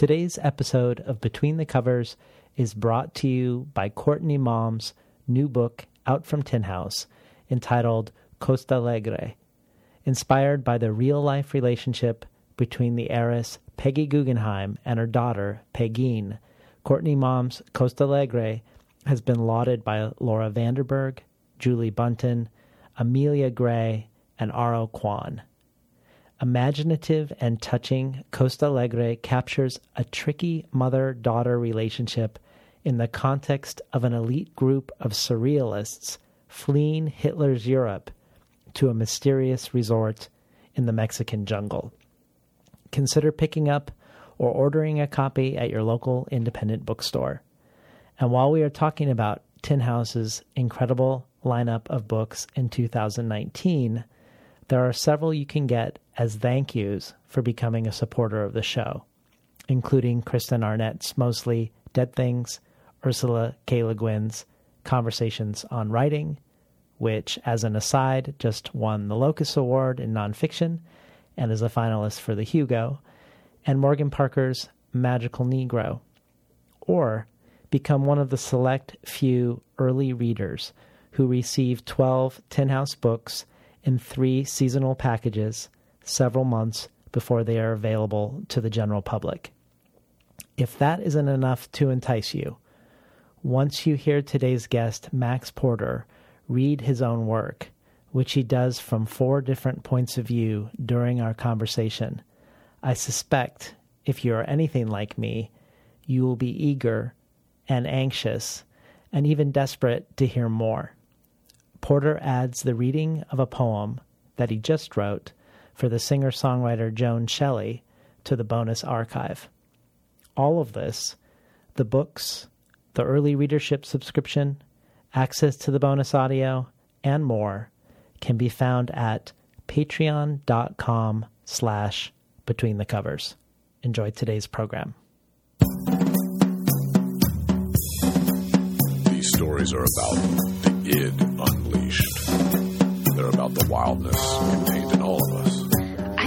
Today's episode of Between the Covers is brought to you by Courtney Maum's new book out from Tin House entitled Costalegre, inspired by the real life relationship between the heiress Peggy Guggenheim and her daughter Pegeen. Courtney Maum's Costa Alegre has been lauded by Laura van den Berg, Julie Buntin, Amelia Gray, and R.O. Kwon. Imaginative and touching, Costalegre captures a tricky mother daughter relationship in the context of an elite group of surrealists fleeing Hitler's Europe to a mysterious resort in the Mexican jungle. Consider picking up or ordering a copy at your local independent bookstore. And while we are talking about Tin House's incredible lineup of books in 2019, there are several you can get as thank yous for becoming a supporter of the show, including Kristen Arnett's mostly Dead Things, Ursula K. Le Guin's Conversations on Writing, which, as an aside, just won the Locus Award in nonfiction and is a finalist for the Hugo, and Morgan Parker's Magical Negro. Or become one of the select few early readers who receive 12 Tin House books in three seasonal packages several months before they are available to the general public. If that isn't enough to entice you, once you hear today's guest, Max Porter, read his own work, which he does from four different points of view during our conversation, I suspect, if you are anything like me, you will be eager and anxious and even desperate to hear more. Porter adds the reading of a poem that he just wrote for the singer songwriter Joan Shelley to the bonus archive. All of this, the books, the early readership subscription, access to the bonus audio, and more can be found at patreon.com slash between the covers. Enjoy today's program. These stories are about the id unleashed. They're about the wildness contained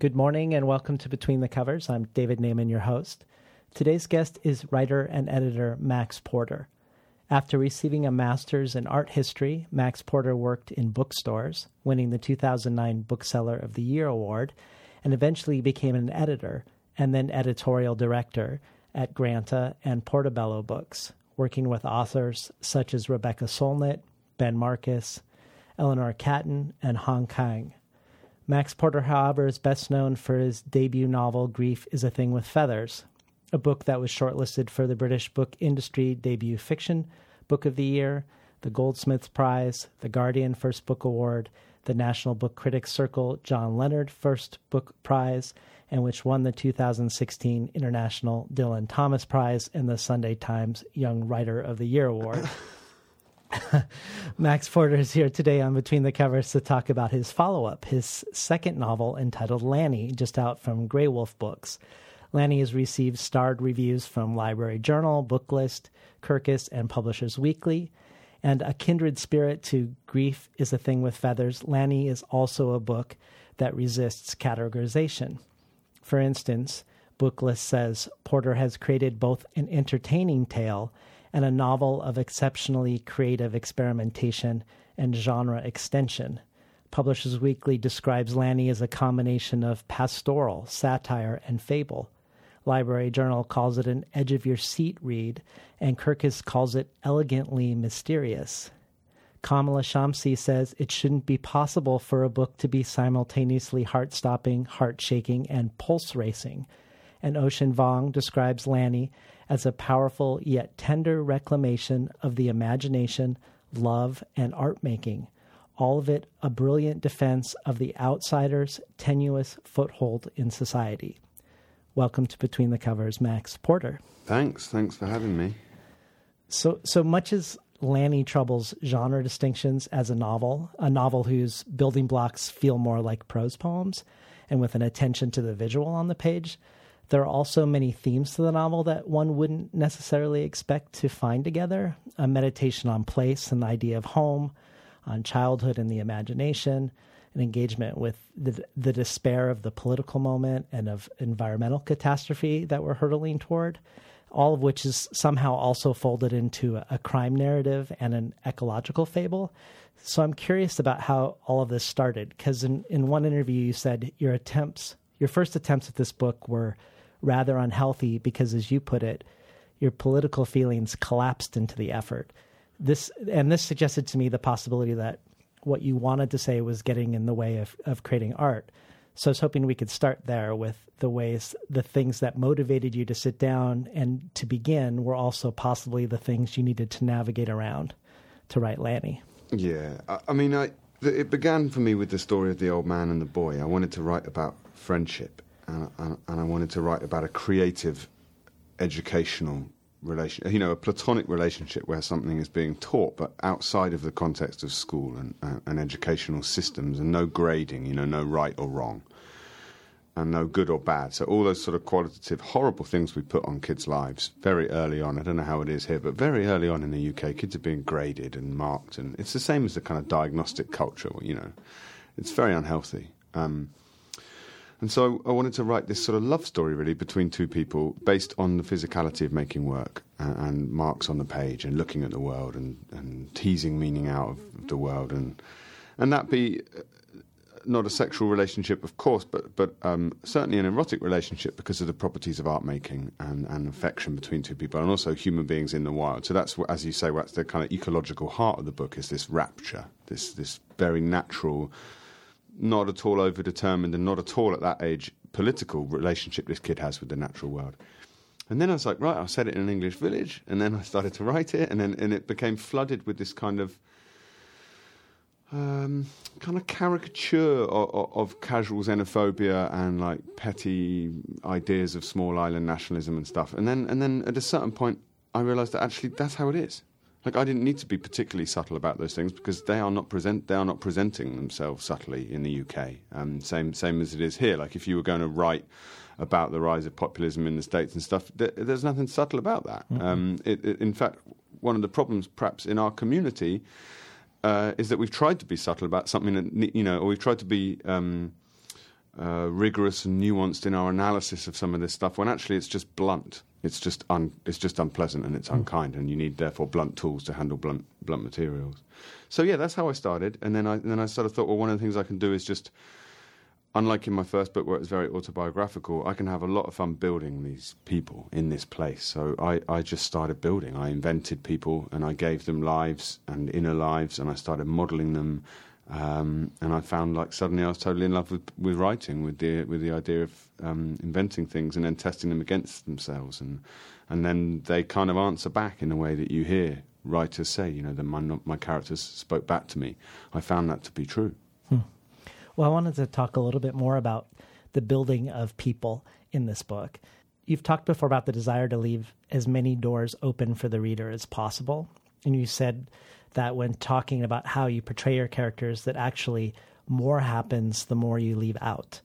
Good morning and welcome to Between the Covers. I'm David Naimon, your host. Today's guest is writer and editor Max Porter. After receiving a master's in art history, Max Porter worked in bookstores, winning the 2009 Bookseller of the Year award, and eventually became an editor and then editorial director at Granta and Portobello Books, working with authors such as Rebecca Solnit, Ben Marcus, Eleanor Catton, and Han Kang. Max Porter, however, is best known for his debut novel, Grief is a Thing with Feathers, a book that was shortlisted for the British Book Industry Debut Fiction Book of the Year, the Goldsmiths Prize, the Guardian First Book Award, the National Book Critics Circle John Leonard First Book Prize, and which won the 2016 International Dylan Thomas Prize and the Sunday Times Young Writer of the Year Award. Max Porter is here today on Between the Covers to talk about his follow up, his second novel entitled Lanny, just out from Graywolf Books. Lanny has received starred reviews from Library Journal, Booklist, Kirkus, and Publishers Weekly. And a kindred spirit to Grief is a Thing with Feathers, Lanny is also a book that resists categorization. For instance, Booklist says Porter has created both an entertaining tale and a novel of exceptionally creative experimentation and genre extension. Publishers Weekly describes Lanny as a combination of pastoral, satire, and fable. Library Journal calls it an edge of your seat read, and Kirkus calls it elegantly mysterious. Kamila Shamsie says it shouldn't be possible for a book to be simultaneously heart stopping, heart shaking, and pulse racing. And Ocean Vuong describes Lanny as a powerful yet tender reclamation of the imagination, love, and art making. All of it a brilliant defense of the outsider's tenuous foothold in society. Welcome to Between the Covers, Max Porter. Thanks. Thanks for having me. So, so much as Lanny troubles genre distinctions as a novel, a novel whose building blocks feel more like prose poems, and with an attention to the visual on the page. There are also many themes to the novel that one wouldn't necessarily expect to find together a meditation on place and the idea of home, on childhood and the imagination, an engagement with the, the despair of the political moment and of environmental catastrophe that we're hurtling toward all of which is somehow also folded into a, crime narrative and an ecological fable. So I'm curious about how all of this started because in, in one interview you said your attempts, your first attempts at this book were rather unhealthy because, as you put it, your political feelings collapsed into the effort. This and this suggested to me the possibility that what you wanted to say was getting in the way of, of creating art. So I was hoping we could start there with the ways, the things that motivated you to sit down and to begin were also possibly the things you needed to navigate around to write Lanny. Yeah, I, I mean, I, it began for me with the story of the old man and the boy. I wanted to write about friendship, and, and, and I wanted to write about a creative, educational relation, you know, a platonic relationship where something is being taught, but outside of the context of school and, uh, and educational systems, and no grading, you know, no right or wrong and no good or bad. So all those sort of qualitative, horrible things we put on kids' lives very early on. I don't know how it is here, but very early on in the UK, kids are being graded and marked, and it's the same as the kind of diagnostic culture. You know, it's very unhealthy. Um, and so I wanted to write this sort of love story, really, between two people based on the physicality of making work and, and marks on the page and looking at the world and, and teasing meaning out of the world and and that be not a sexual relationship, of course, but but um, certainly an erotic relationship because of the properties of art making and, and affection between two people, and also human beings in the wild. So that's as you say, what's the kind of ecological heart of the book is this rapture, this this very natural, not at all overdetermined, and not at all at that age political relationship this kid has with the natural world. And then I was like, right, I'll set it in an English village, and then I started to write it, and then and it became flooded with this kind of um, kind of caricature of, of, of, casual xenophobia and like petty ideas of small island nationalism and stuff. And then, and then at a certain point, I realised that actually that's how it is. Like I didn't need to be particularly subtle about those things because they are not present. They are not presenting themselves subtly in the UK. Um, same, same as it is here. Like if you were going to write about the rise of populism in the states and stuff, there, there's nothing subtle about that. Mm-hmm. Um, it, it, in fact, one of the problems, perhaps, in our community uh, is that we've tried to be subtle about something that you know, or we've tried to be um, uh, rigorous and nuanced in our analysis of some of this stuff. When actually it's just blunt. It's just un- it's just unpleasant and it's mm. unkind, and you need therefore blunt tools to handle blunt blunt materials. So yeah, that's how I started, and then I and then I sort of thought, well, one of the things I can do is just unlike in my first book where it's very autobiographical, I can have a lot of fun building these people in this place. So I, I just started building. I invented people and I gave them lives and inner lives and I started modeling them. Um, and I found like suddenly I was totally in love with, with writing, with the with the idea of um, inventing things and then testing them against themselves, and and then they kind of answer back in a way that you hear writers say. You know, that my my characters spoke back to me. I found that to be true. Hmm. Well, I wanted to talk a little bit more about the building of people in this book. You've talked before about the desire to leave as many doors open for the reader as possible. And you said that when talking about how you portray your characters, that actually more happens the more you leave out.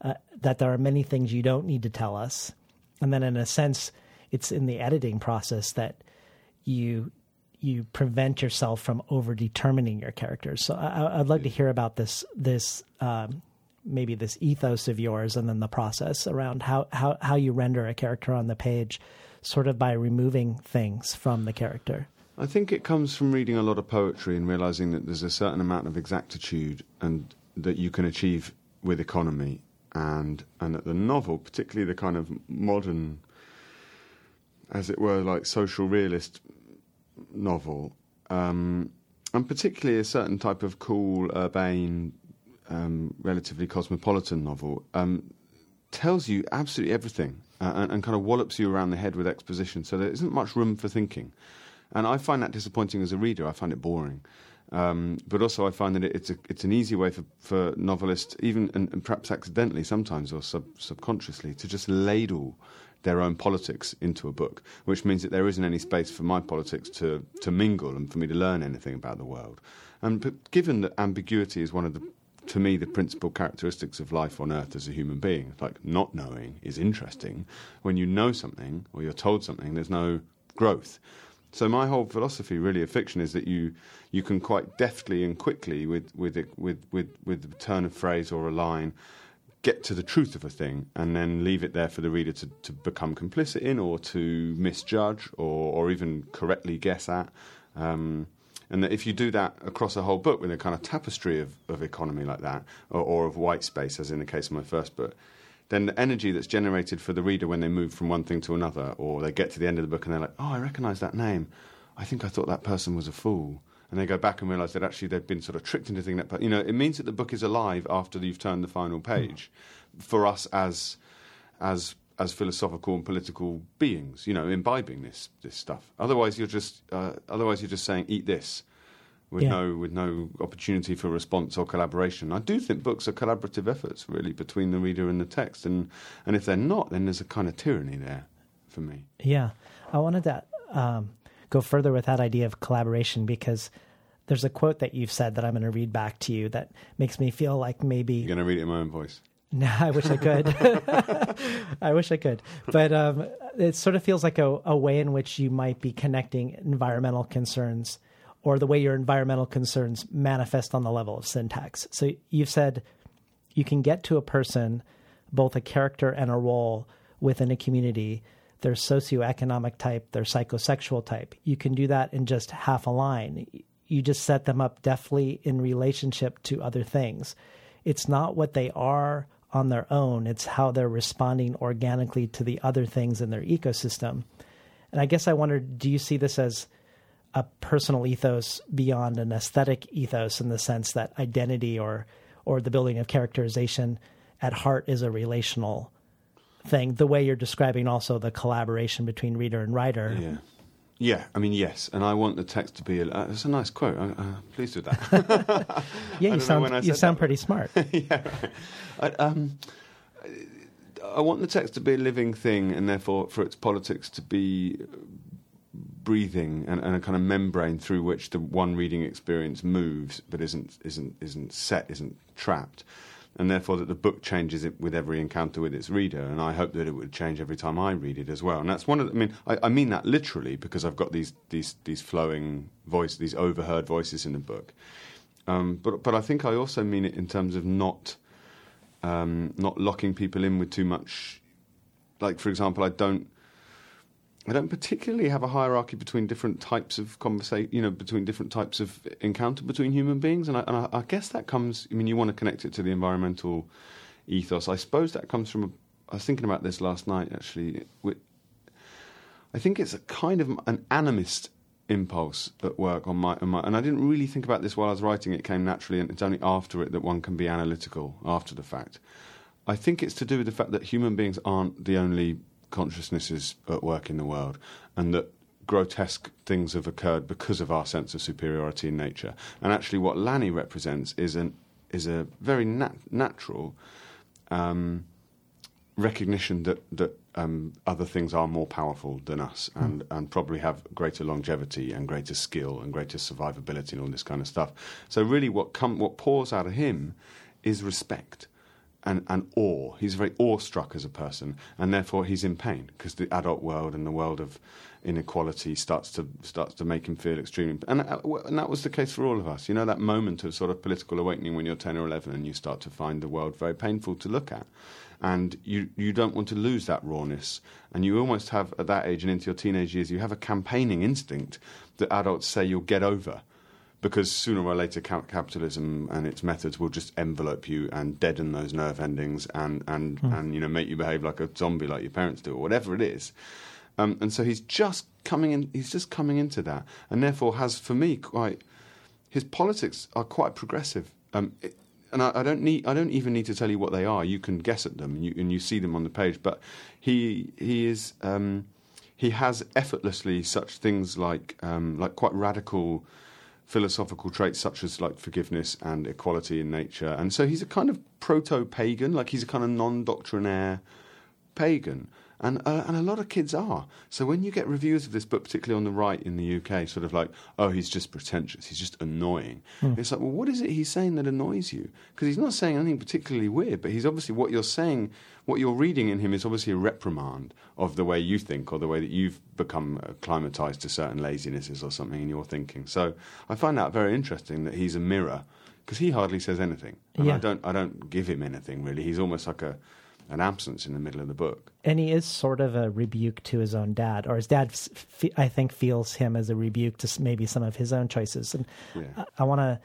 Uh, that there are many things you don't need to tell us. And then, in a sense, it's in the editing process that you you prevent yourself from over determining your characters. So I, would like to hear about this this um, maybe this ethos of yours, and then the process around how, how how you render a character on the page, sort of by removing things from the character. I think it comes from reading a lot of poetry and realizing that there's a certain amount of exactitude and that you can achieve with economy and and that the novel, particularly the kind of modern, as it were, like social realist novel, um, and particularly a certain type of cool, urbane, um, relatively cosmopolitan novel, um, tells you absolutely everything uh, and, and kind of wallops you around the head with exposition. So there isn't much room for thinking. And I find that disappointing as a reader. I find it boring. Um, but also, I find that it's a, it's an easy way for, for novelists, even and, and perhaps accidentally sometimes or sub, subconsciously, to just ladle their own politics into a book, which means that there isn't any space for my politics to, to mingle and for me to learn anything about the world. And but given that ambiguity is one of the, to me, the principal characteristics of life on earth as a human being, like not knowing is interesting. When you know something or you're told something, there's no growth. So my whole philosophy, really, of fiction is that you you can quite deftly and quickly, with with it, with with with a turn of phrase or a line, get to the truth of a thing, and then leave it there for the reader to, to become complicit in, or to misjudge, or or even correctly guess at. Um, and that if you do that across a whole book with a kind of tapestry of, of economy like that, or, or of white space, as in the case of my first book, then the energy that's generated for the reader when they move from one thing to another, or they get to the end of the book and they're like, oh, I recognise that name. I think I thought that person was a fool. And they go back and realise that actually they've been sort of tricked into thinking that, But, you know, it means that the book is alive after you've turned the final page for us as, as, as philosophical and political beings, you know, imbibing this, this stuff. Otherwise, you're just, uh, otherwise you're just saying, eat this with Yeah. no with no opportunity for response or collaboration. I do think books are collaborative efforts, really, between the reader and the text, and and if they're not, then there's a kind of tyranny there for me. Yeah, I wanted to um, go further with that idea of collaboration because there's a quote that you've said that I'm going to read back to you that makes me feel like maybe You're going to read it in my own voice. No, I wish I could. I wish I could. But um, it sort of feels like a, a way in which you might be connecting environmental concerns or the way your environmental concerns manifest on the level of syntax. So you've said you can get to a person, both a character and a role within a community, their socioeconomic type, their psychosexual type. You can do that in just half a line. You just set them up deftly in relationship to other things. It's not what they are on their own, it's how they're responding organically to the other things in their ecosystem. And I guess I wondered do you see this as a personal ethos beyond an aesthetic ethos in the sense that identity or or the building of characterization at heart is a relational thing the way you're describing also the collaboration between reader and writer Yeah. Yeah, I mean, yes, and I want the text to be. A, uh, it's a nice quote. I'm uh, pleased with that. yeah you don't know when sound you sound that. pretty smart yeah, right. I, um, I want the text to be a living thing, and therefore for its politics to be breathing and, and a kind of membrane through which the one reading experience moves, but isn't isn't isn't set, isn't trapped, and therefore that the book changes it with every encounter with its reader. And I hope that it would change every time I read it as well. And that's one of. The, I mean, I, I mean that literally because I've got these these these flowing voices, these overheard voices in the book. Um, but but I think I also mean it in terms of not um, not locking people in with too much. Like for example, I don't I don't particularly have a hierarchy between different types of conversation, you know, between different types of encounter between human beings, and I, and I, I guess that comes. I mean, you want to connect it to the environmental ethos. I suppose that comes from. A, I was thinking about this last night actually. I think it's a kind of an animist impulse at work on my, on my, and I didn't really think about this while I was writing. It came naturally, and it's only after it that one can be analytical after the fact. I think it's to do with the fact that human beings aren't the only consciousnesses at work in the world, and that grotesque things have occurred because of our sense of superiority in nature. And actually, what Lanny represents is an is a very nat- natural um, recognition that that um, other things are more powerful than us, and, and probably have greater longevity and greater skill and greater survivability and all this kind of stuff. So really, what come what pours out of him is respect and, and awe. He's very awestruck as a person, and therefore he's in pain because the adult world and the world of inequality starts to starts to make him feel extremely. And, uh, and that was the case for all of us. You know that moment of sort of political awakening when you're ten or eleven, and you start to find the world very painful to look at. And you, you don't want to lose that rawness. And you almost have, at that age and into your teenage years, you have a campaigning instinct that adults say you'll get over because sooner or later ca- capitalism and its methods will just envelope you and deaden those nerve endings and and Hmm. and you know make you behave like a zombie like your parents do or whatever it is. Um, and so he's just coming in. He's just coming into that, and therefore has for me quite. His politics are quite progressive. Um, it, and I, I don't need. I don't even need to tell you what they are. You can guess at them, and you and you see them on the page. But he he is. Um, he has effortlessly such things like um, like quite radical philosophical traits such as like forgiveness and equality in nature. And so he's a kind of proto pagan, like he's a kind of non doctrinaire pagan. And, uh, and a lot of kids are. So when you get reviews of this book, particularly on the right in the UK, sort of like, oh, he's just pretentious, he's just annoying. It's like, well, what is it he's saying that annoys you? Because he's not saying anything particularly weird, but he's obviously what you're saying, what you're reading in him is obviously a reprimand of the way you think or the way that you've become acclimatized to certain lazinesses or something in your thinking. So I find that very interesting that he's a mirror because he hardly says anything. And Yeah. I don't, I don't give him anything really. He's almost like a, an absence in the middle of the book. and he is sort of a rebuke to his own dad, or his dad, I think, feels him as a rebuke to maybe some of his own choices. And Yeah. I, I want to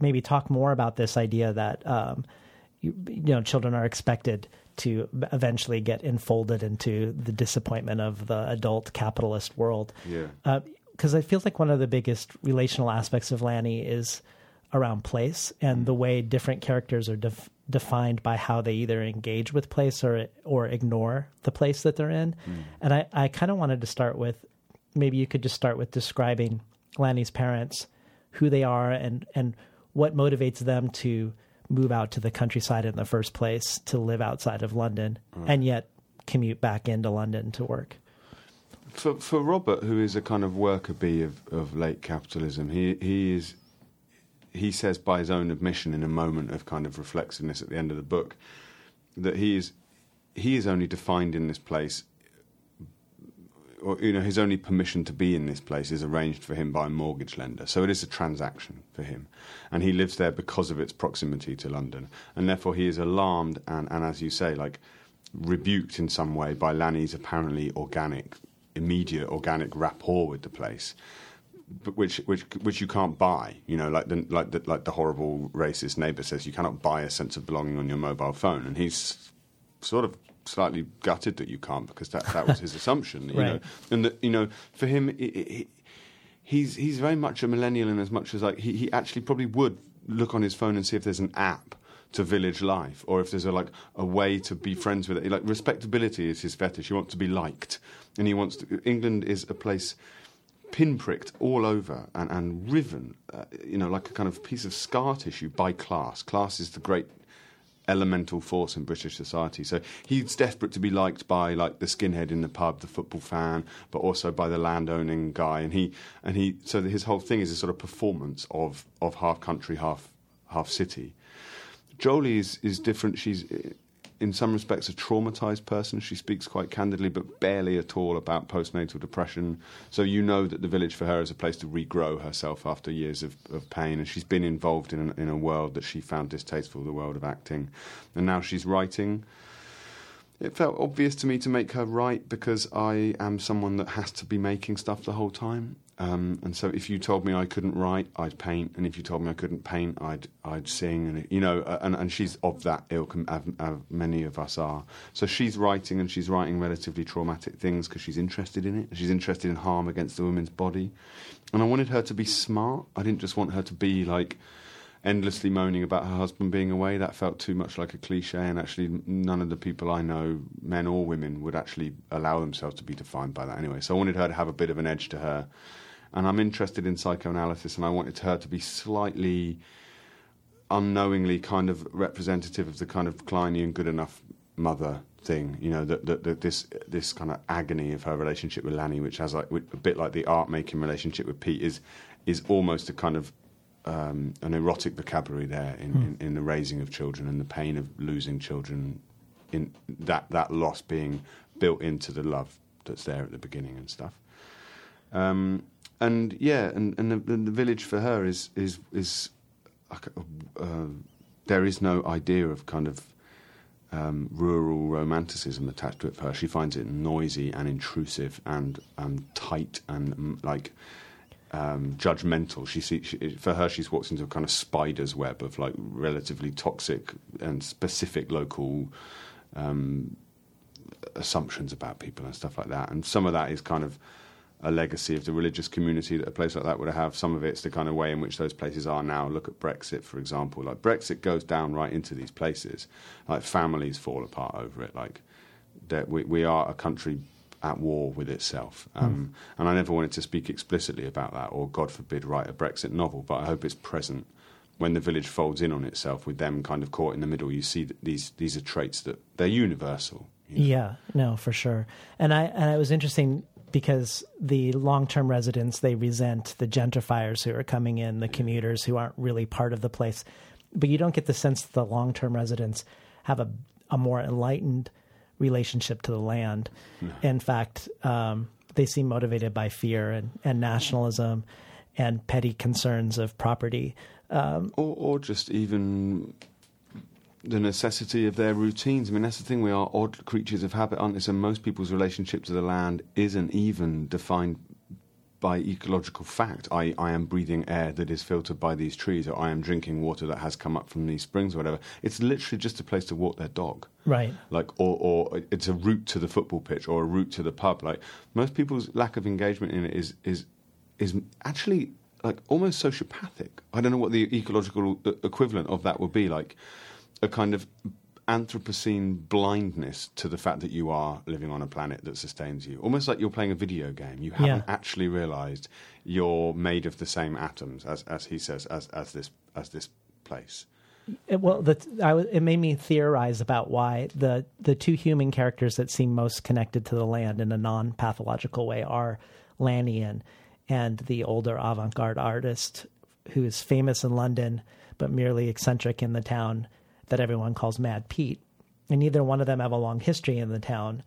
maybe talk more about this idea that um, you, you know children are expected to eventually get enfolded into the disappointment of the adult capitalist world. Yeah. because it feels like one of the biggest relational aspects of Lanny is around place and the way different characters are def- defined by how they either engage with place or or ignore the place that they're in. Hmm. And I, I kind of wanted to start with maybe you could just start with describing Lanny's parents, who they are, and and what motivates them to move out to the countryside in the first place to live outside of London hmm. and yet commute back into London to work. For for Robert, who is a kind of worker bee of, of late capitalism, he he is he says by his own admission in a moment of kind of reflexiveness at the end of the book that he is he is only defined in this place or you know his only permission to be in this place is arranged for him by a mortgage lender. So it is a transaction for him. And he lives there because of its proximity to London. And therefore he is alarmed and, and as you say like rebuked in some way by Lanny's apparently organic immediate organic rapport with the place which which which you can't buy. You know, like the like the like the horrible racist neighbour says, you cannot buy a sense of belonging on your mobile phone, and he's sort of slightly gutted that you can't because that that was his assumption. You know, and that you know for him. It, it, He's he's very much a millennial in as much as like he, he actually probably would look on his phone and see if there's an app to village life or if there's a like a way to be friends with it. Like respectability is his fetish. He wants to be liked, and he wants to. England is a place pinpricked all over and, and riven, uh, you know, like a kind of piece of scar tissue by class. Class is the great elemental force in British society. So he's desperate to be liked by like the skinhead in the pub, the football fan, but also by the landowning guy. And he and he so his whole thing is a sort of performance of of half country, half half city. Jolie is, is different. She's in some respects a traumatized person. She speaks quite candidly, but barely at all about postnatal depression. So you know that the village for her is a place to regrow herself after years of, of pain. And she's been involved in, in a world that she found distasteful, the world of acting. And now she's writing. It felt obvious to me to make her write because I am someone that has to be making stuff the whole time. Um, and so, if you told me I couldn't write, I'd paint, and if you told me I couldn't paint, I'd I'd sing, and you know, uh, and, and she's of that ilk, av- many of us are. So she's writing, and she's writing relatively traumatic things because she's interested in it. She's interested in harm against the woman's body, and I wanted her to be smart. I didn't just want her to be like endlessly moaning about her husband being away. That felt too much like a cliche, and actually, none of the people I know, men or women, would actually allow themselves to be defined by that anyway. So I wanted her to have a bit of an edge to her. And I'm interested in psychoanalysis, and I wanted her to be slightly unknowingly kind of representative of the kind of Kleinian good enough mother thing, you know, that, that, that this this kind of agony of her relationship with Lanny, which has like a bit like the art making relationship with Pete, is is almost a kind of um, an erotic vocabulary there in, in, in the raising of children and the pain of losing children, in that that loss being built into the love that's there at the beginning and stuff. Um, and yeah, and, and the, the village for her is is is uh, there is no idea of kind of um, rural romanticism attached to it for her. She finds it noisy and intrusive and um, tight and mm, like um, judgmental. She, see, she for her she's walked into a kind of spider's web of like relatively toxic and specific local um, assumptions about people and stuff like that. And some of that is kind of a legacy of the religious community that a place like that would have. Some of it's the kind of way in which those places are now. Look at Brexit, for example. Like Brexit goes down right into these places. Like families fall apart over it. Like we, we are a country at war with itself. Um, mm. And I never wanted to speak explicitly about that, or God forbid, write a Brexit novel. But I hope it's present when the village folds in on itself with them kind of caught in the middle. You see that these these are traits that they're universal. You know? Yeah, no, for sure. And I and it was interesting because the long term residents they resent the gentrifiers who are coming in, the commuters who aren't really part of the place. But you don't get the sense that the long term residents have a a more enlightened relationship to the land. No. In fact, um, they seem motivated by fear and, and nationalism and petty concerns of property. Um, or, or just even the necessity of their routines. I mean, that's the thing. We are odd creatures of habit, aren't we? So most people's relationship to the land isn't even defined by ecological fact. I, I am breathing air that is filtered by these trees, or I am drinking water that has come up from these springs, or whatever. It's literally just a place to walk their dog. Right. Like, or, or it's a route to the football pitch or a route to the pub. Like, most people's lack of engagement in it is, is, is actually like almost sociopathic. I don't know what the ecological equivalent of that would be. Like, a kind of Anthropocene blindness to the fact that you are living on a planet that sustains you. Almost like you're playing a video game. You haven't yeah. actually realized you're made of the same atoms, as, as he says, as, as, this, as this place. It, well, the, I, it made me theorize about why the, the two human characters that seem most connected to the land in a non pathological way are Lanny and the older avant garde artist who is famous in London but merely eccentric in the town that everyone calls Mad Pete. And neither one of them have a long history in the town.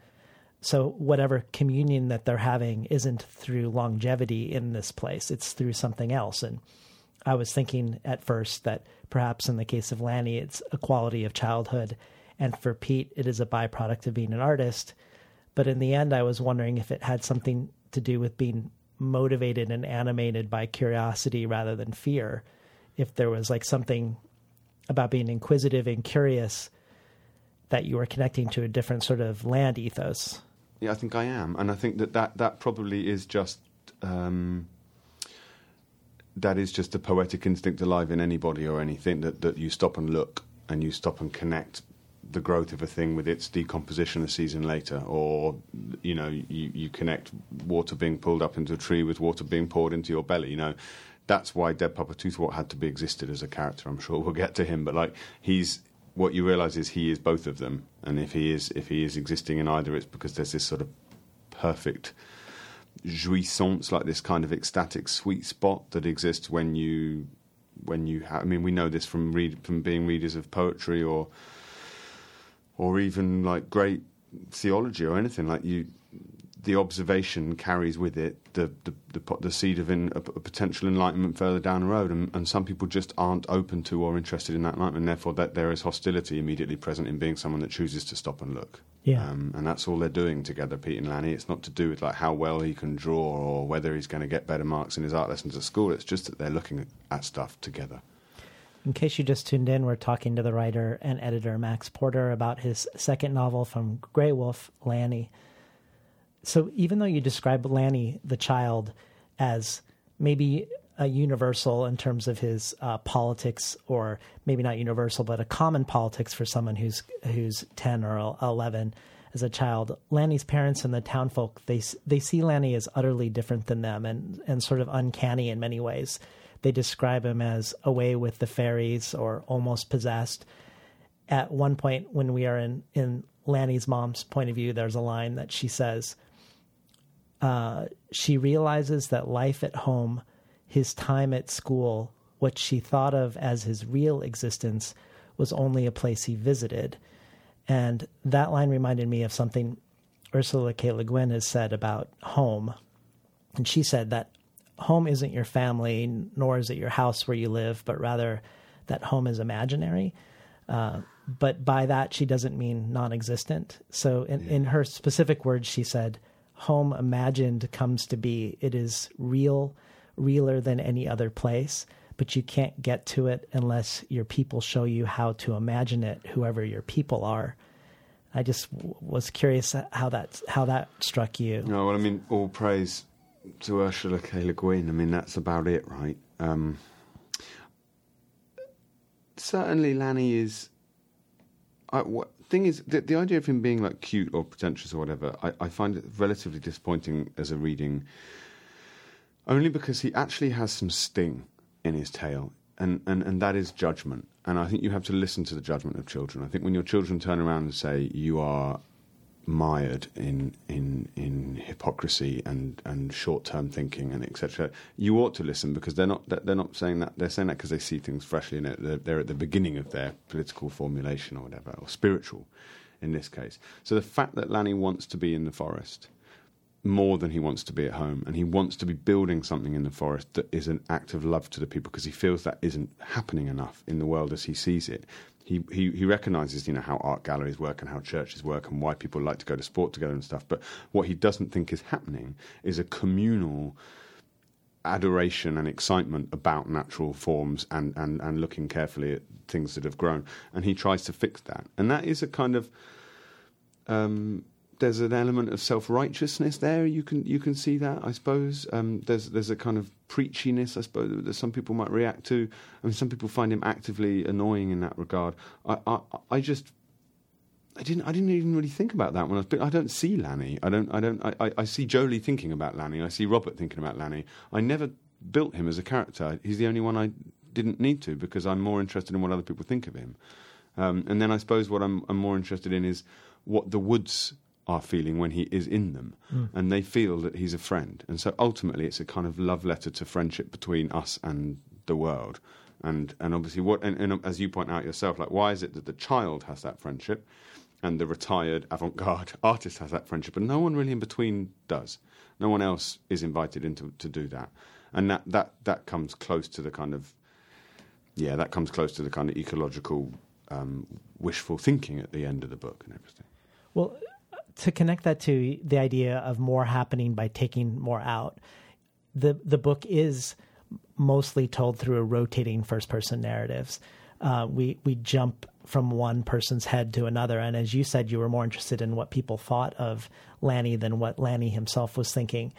So whatever communion that they're having isn't through longevity in this place, it's through something else. And I was thinking at first that perhaps in the case of Lanny, it's a quality of childhood. And for Pete, it is a byproduct of being an artist. But in the end, I was wondering if it had something to do with being motivated and animated by curiosity rather than fear. If there was like something about being inquisitive and curious that you are connecting to a different sort of land ethos. Yeah, I think I am, and I think that that, that probably is just um, that is just a poetic instinct alive in anybody or anything that that you stop and look and you stop and connect the growth of a thing with its decomposition a season later, or you know you, you connect water being pulled up into a tree with water being poured into your belly. You know, that's why Dead Papa Toothwort had to be existed as a character. I'm sure we'll get to him, but like he's what you realise is he is both of them, and if he is if he is existing in either, it's because there's this sort of perfect jouissance, like this kind of ecstatic sweet spot that exists when you when you. I mean, we know this from read from being readers of poetry or or even like great theology or anything like you the observation carries with it the the, the, the seed of in, a, a, potential enlightenment further down the road, and, and, some people just aren't open to or interested in that enlightenment. And therefore, that there is hostility immediately present in being someone that chooses to stop and look. Yeah, um, and that's all they're doing together, Pete and Lanny. It's not to do with like how well he can draw or whether he's going to get better marks in his art lessons at school. It's just that they're looking at stuff together. In case you just tuned in, we're talking to the writer and editor Max Porter about his second novel from Graywolf, Lanny. So even though you describe Lanny, the child, as maybe a universal in terms of his uh, politics, or maybe not universal, but a common politics for someone who's who's ten or eleven as a child. Lanny's parents and the townfolk they they see Lanny as utterly different than them and and sort of uncanny in many ways. They describe him as away with the fairies or almost possessed. At one point, when we are in in Lanny's mom's point of view, there's a line that she says uh, she realizes that life at home, his time at school, what she thought of as his real existence, was only a place he visited. And that line reminded me of something Ursula K. Le Guin has said about home. And she said that home isn't your family, nor is it your house where you live, but rather that home is imaginary. Uh, but by that, she doesn't mean non existent. So, in, in her specific words, she said, home imagined comes to be. It is real realer than any other place, but you can't get to it unless your people show you how to imagine it, whoever your people are. I just w- was curious how that how that struck you. No, well, I mean, all praise to Ursula K. Le Guin. I mean, that's about it, right? Um, certainly, Lanny is. I, what, thing is, the, the idea of him being like cute or pretentious or whatever, I, I find it relatively disappointing as a reading. Only because he actually has some sting in his tale, and, and, and that is judgment. And I think you have to listen to the judgment of children. I think when your children turn around and say, You are mired in in in hypocrisy and and short term thinking and etc. You ought to listen because they're not they're not saying that they're saying that because they see things freshly it. They're, they're at the beginning of their political formulation or whatever or spiritual, in this case. So the fact that Lanny wants to be in the forest more than he wants to be at home, and he wants to be building something in the forest that is an act of love to the people because he feels that isn't happening enough in the world as he sees it. He, he recognizes you know how art galleries work and how churches work and why people like to go to sport together and stuff. But what he doesn't think is happening is a communal adoration and excitement about natural forms and, and, and looking carefully at things that have grown. And he tries to fix that. And that is a kind of um, there's an element of self righteousness there. You can you can see that, I suppose. Um, there's there's a kind of preachiness, I suppose, that some people might react to. I mean, some people find him actively annoying in that regard. I I, I just. I didn't. I didn't even really think about that when I was. I don't see Lanny. I don't. I don't. I, I see Jolie thinking about Lanny. I see Robert thinking about Lanny. I never built him as a character. He's the only one I didn't need to because I'm more interested in what other people think of him. Um, and then I suppose what I'm, I'm more interested in is what the Woods are feeling when he is in them. Mm. And they feel that he's a friend. And so ultimately, it's a kind of love letter to friendship between us and the world. And, and obviously, what and, and as you point out yourself, like why is it that the child has that friendship, and the retired avant-garde artist has that friendship, but no one really in between does. No one else is invited into to do that, and that that that comes close to the kind of yeah, that comes close to the kind of ecological um, wishful thinking at the end of the book and everything. Well, to connect that to the idea of more happening by taking more out, the the book is mostly told through a rotating first person narratives. Uh, we we jump from one person's head to another, and as you said, you were more interested in what people thought of Lanny than what Lanny himself was thinking.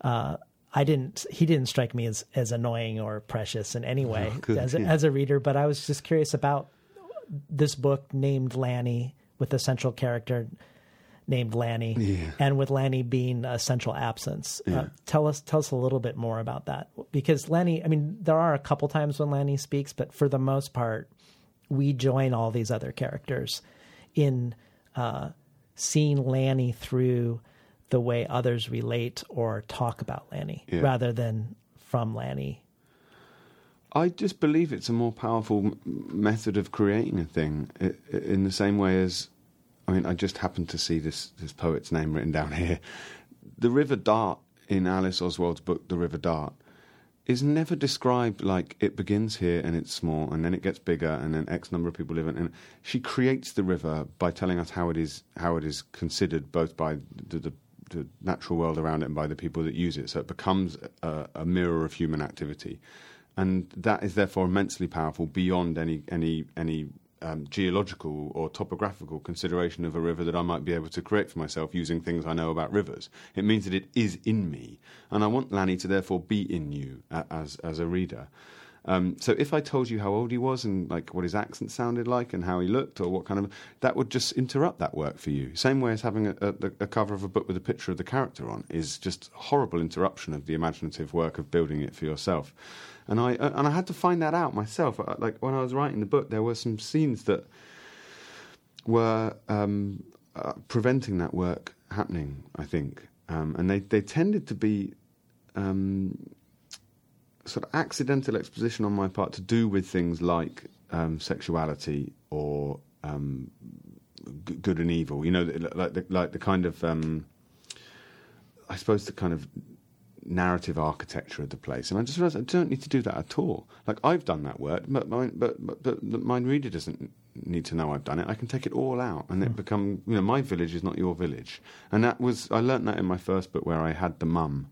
Uh, I didn't. He didn't strike me as, as annoying or precious in any way good, as yeah. as a reader. But I was just curious about this book named Lanny with a central character named Lanny, Yeah. and with Lanny being a central absence. Uh, tell us tell us a little bit more about that because Lanny. I mean, there are a couple times when Lanny speaks, but for the most part, we join all these other characters in uh, seeing Lanny through the way others relate or talk about Lanny, Yeah. rather than from Lanny. I just believe it's a more powerful method of creating a thing, in the same way as, I mean, I just happened to see this this poet's name written down here. The River Dart in Alice Oswald's book, The River Dart, is never described like it begins here and it's small and then it gets bigger and then X number of people live in it. And she creates the river by telling us how it is how it is considered both by the, the, the natural world around it and by the people that use it. So it becomes a, a mirror of human activity, and that is therefore immensely powerful beyond any any any um, geological or topographical consideration of a river that I might be able to create for myself using things I know about rivers. It means that it is in me, and I want Lanny to therefore be in you as as a reader. Um, so if I told you how old he was and like what his accent sounded like and how he looked or what kind of that would just interrupt that work for you. Same way as having a, a, a cover of a book with a picture of the character on is just horrible interruption of the imaginative work of building it for yourself. And I and I had to find that out myself. Uh, Like when I was writing the book, there were some scenes that were um, uh, preventing that work happening. I think, um, and they they tended to be. Um, sort of accidental exposition on my part to do with things like um, sexuality or um, g- good and evil. You know, like the, like the kind of, um, I suppose, the kind of narrative architecture of the place. And I just realised I don't need to do that at all. Like I've done that work, but my, but, but, but my reader doesn't need to know I've done it. I can take it all out, and it become you know my village is not your village. And that was I learnt that in my first book where I had the mum,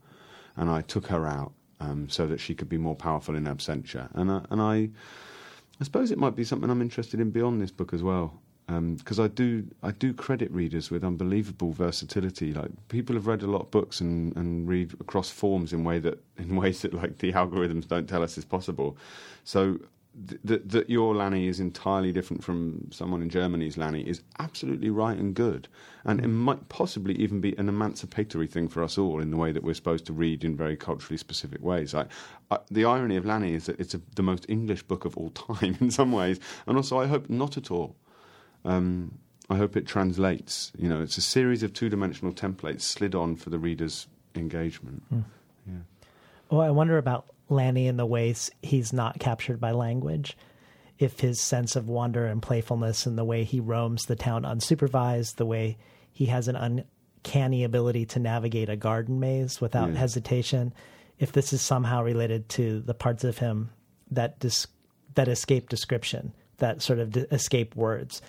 and I took her out um, so that she could be more powerful in absentia. And I, and I, I suppose it might be something I'm interested in beyond this book as well. Um, because I do, I do credit readers with unbelievable versatility. Like people have read a lot of books and, and read across forms in way that in ways that like the algorithms don't tell us is possible. So that that your Lanny is entirely different from someone in Germany's Lanny is absolutely right and good, and it mm. might possibly even be an emancipatory thing for us all in the way that we're supposed to read in very culturally specific ways. I, I, the irony of Lanny is that it's a, the most English book of all time in some ways, and also I hope not at all. Um, I hope it translates. You know, it's a series of two-dimensional templates slid on for the reader's engagement. Hmm. Yeah. Well, I wonder about Lanny in the ways he's not captured by language. If his sense of wonder and playfulness and the way he roams the town unsupervised, the way he has an uncanny ability to navigate a garden maze without Yeah. hesitation, if this is somehow related to the parts of him that dis- that escape description, that sort of d- escape words.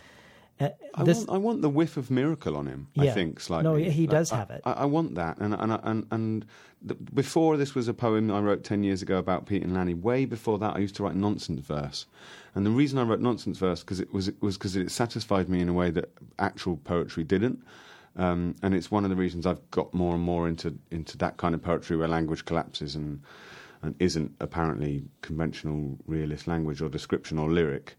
Uh, I, want, I want the whiff of miracle on him. I think slightly. No, he does I- have it. I, I want that, and and and and the, before this was a poem I wrote ten years ago about Pete and Lanny. Way before that, I used to write nonsense verse, and the reason I wrote nonsense verse because it was was because it satisfied me in a way that actual poetry didn't. Um, and it's one of the reasons I've got more and more into into that kind of poetry where language collapses and and isn't apparently conventional realist language or description or lyric.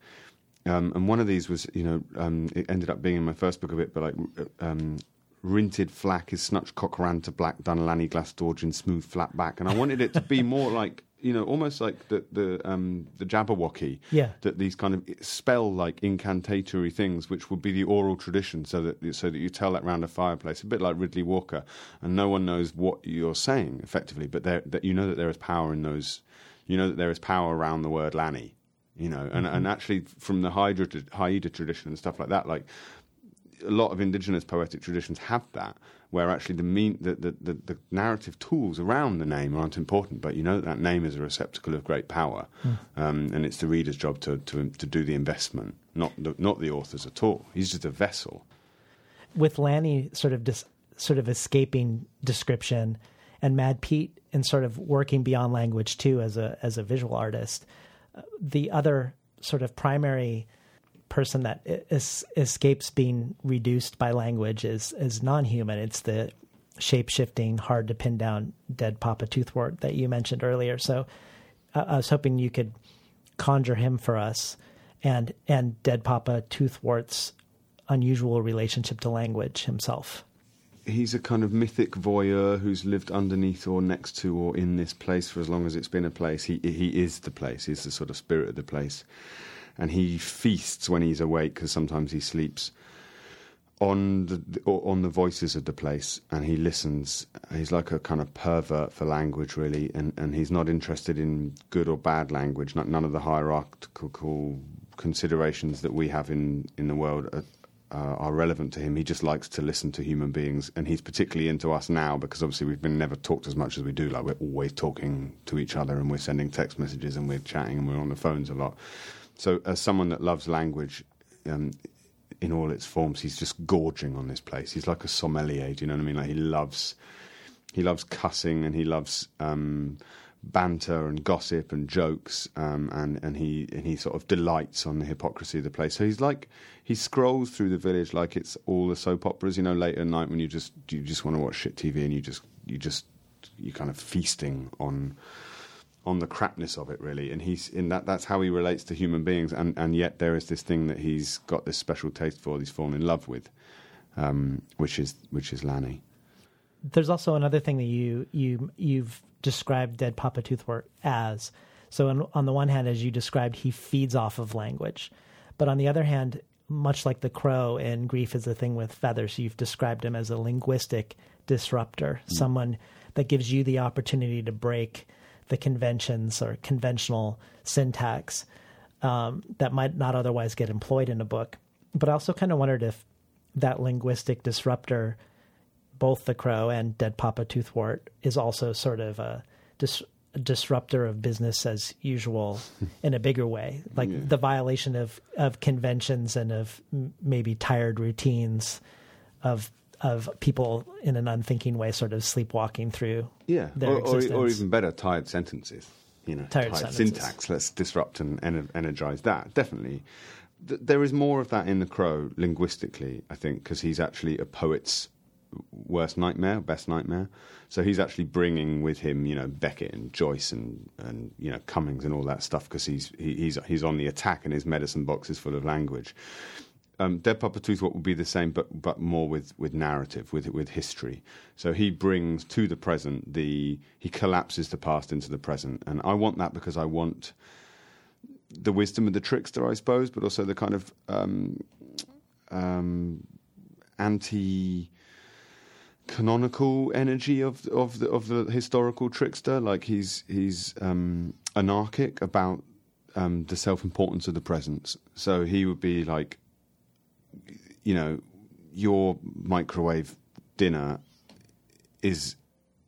Um, and one of these was, you know, um, it ended up being in my first book of it, but like um, rinted flack is snutch cockran to black done lanny glass in smooth flat back, and I wanted it to be more like, you know, almost like the the um, the Jabberwocky. Yeah. That these kind of spell like incantatory things, which would be the oral tradition, so that so that you tell that round a fireplace, a bit like Riddley Walker, and no one knows what you're saying effectively, but there, that you know that there is power in those, you know that there is power around the word Lanny you know, and, and actually from the Hydra, Haida tradition and stuff like that, like a lot of indigenous poetic traditions have that, where actually the mean the, the, the, the narrative tools around the name aren't important, but you know that that name is a receptacle of great power, um, and it's the reader's job to, to to do the investment, not the, not the author's at all. He's just a vessel. with Lanny sort of dis, sort of escaping description, and Mad Pete and sort of working beyond language too as a as a visual artist. The other sort of primary person that es- escapes being reduced by language is is non-human. It's the shape shifting, hard to pin down dead Papa Toothwort that you mentioned earlier. So uh, I was hoping you could conjure him for us, and and dead Papa Toothwort's unusual relationship to language himself. He's a kind of mythic voyeur who's lived underneath or next to or in this place for as long as it's been a place. He he is the place. He's the sort of spirit of the place, and he feasts when he's awake because sometimes he sleeps on the on the voices of the place, and he listens. He's like a kind of pervert for language, really, and and he's not interested in good or bad language. Not, none of the hierarchical considerations that we have in in the world. Are, uh, are relevant to him. He just likes to listen to human beings, and he's particularly into us now because obviously we've been never talked as much as we do. Like we're always talking to each other, and we're sending text messages, and we're chatting, and we're on the phones a lot. So, as someone that loves language um, in all its forms, he's just gorging on this place. He's like a sommelier. Do you know what I mean? Like he loves, he loves cussing, and he loves. Um, banter and gossip and jokes, um, and and he and he sort of delights on the hypocrisy of the place. So he's like he scrolls through the village like it's all the soap operas, you know, late at night when you just you just want to watch shit TV and you just you just you kind of feasting on on the crapness of it really. And he's in that that's how he relates to human beings. And and yet there is this thing that he's got this special taste for he's fallen in love with um, which is which is Lanny There's also another thing that you you you've described Dead Papa Toothwort as. So on, on the one hand, as you described, he feeds off of language, but on the other hand, much like the crow in Grief is the Thing with Feathers, you've described him as a linguistic disruptor, someone that gives you the opportunity to break the conventions or conventional syntax um, that might not otherwise get employed in a book. But I also kind of wondered if that linguistic disruptor, both the crow and Dead Papa Toothwort, is also sort of a, dis- a disruptor of business as usual in a bigger way, like Yeah. the violation of of conventions and of m- maybe tired routines of of people in an unthinking way, sort of sleepwalking through Yeah, their or, or, or even better, tired sentences. You know, Tired sentences. syntax. Let's disrupt and ener- energize that. Definitely, Th- there is more of that in the Crow linguistically. I think because he's actually a poet's worst nightmare, best nightmare. So he's actually bringing with him, you know, Beckett and Joyce and and you know Cummings and all that stuff because he's he, he's he's on the attack and his medicine box is full of language. Um, Dead Papa Toothwort will be the same, but but more with, with narrative, with with history. So he brings to the present the he collapses the past into the present, and I want that because I want the wisdom of the trickster, I suppose, but also the kind of um, um, anti canonical energy of of the of the historical trickster. Like he's he's um, anarchic about um, the self importance of the present. So he would be like, you know, your microwave dinner is,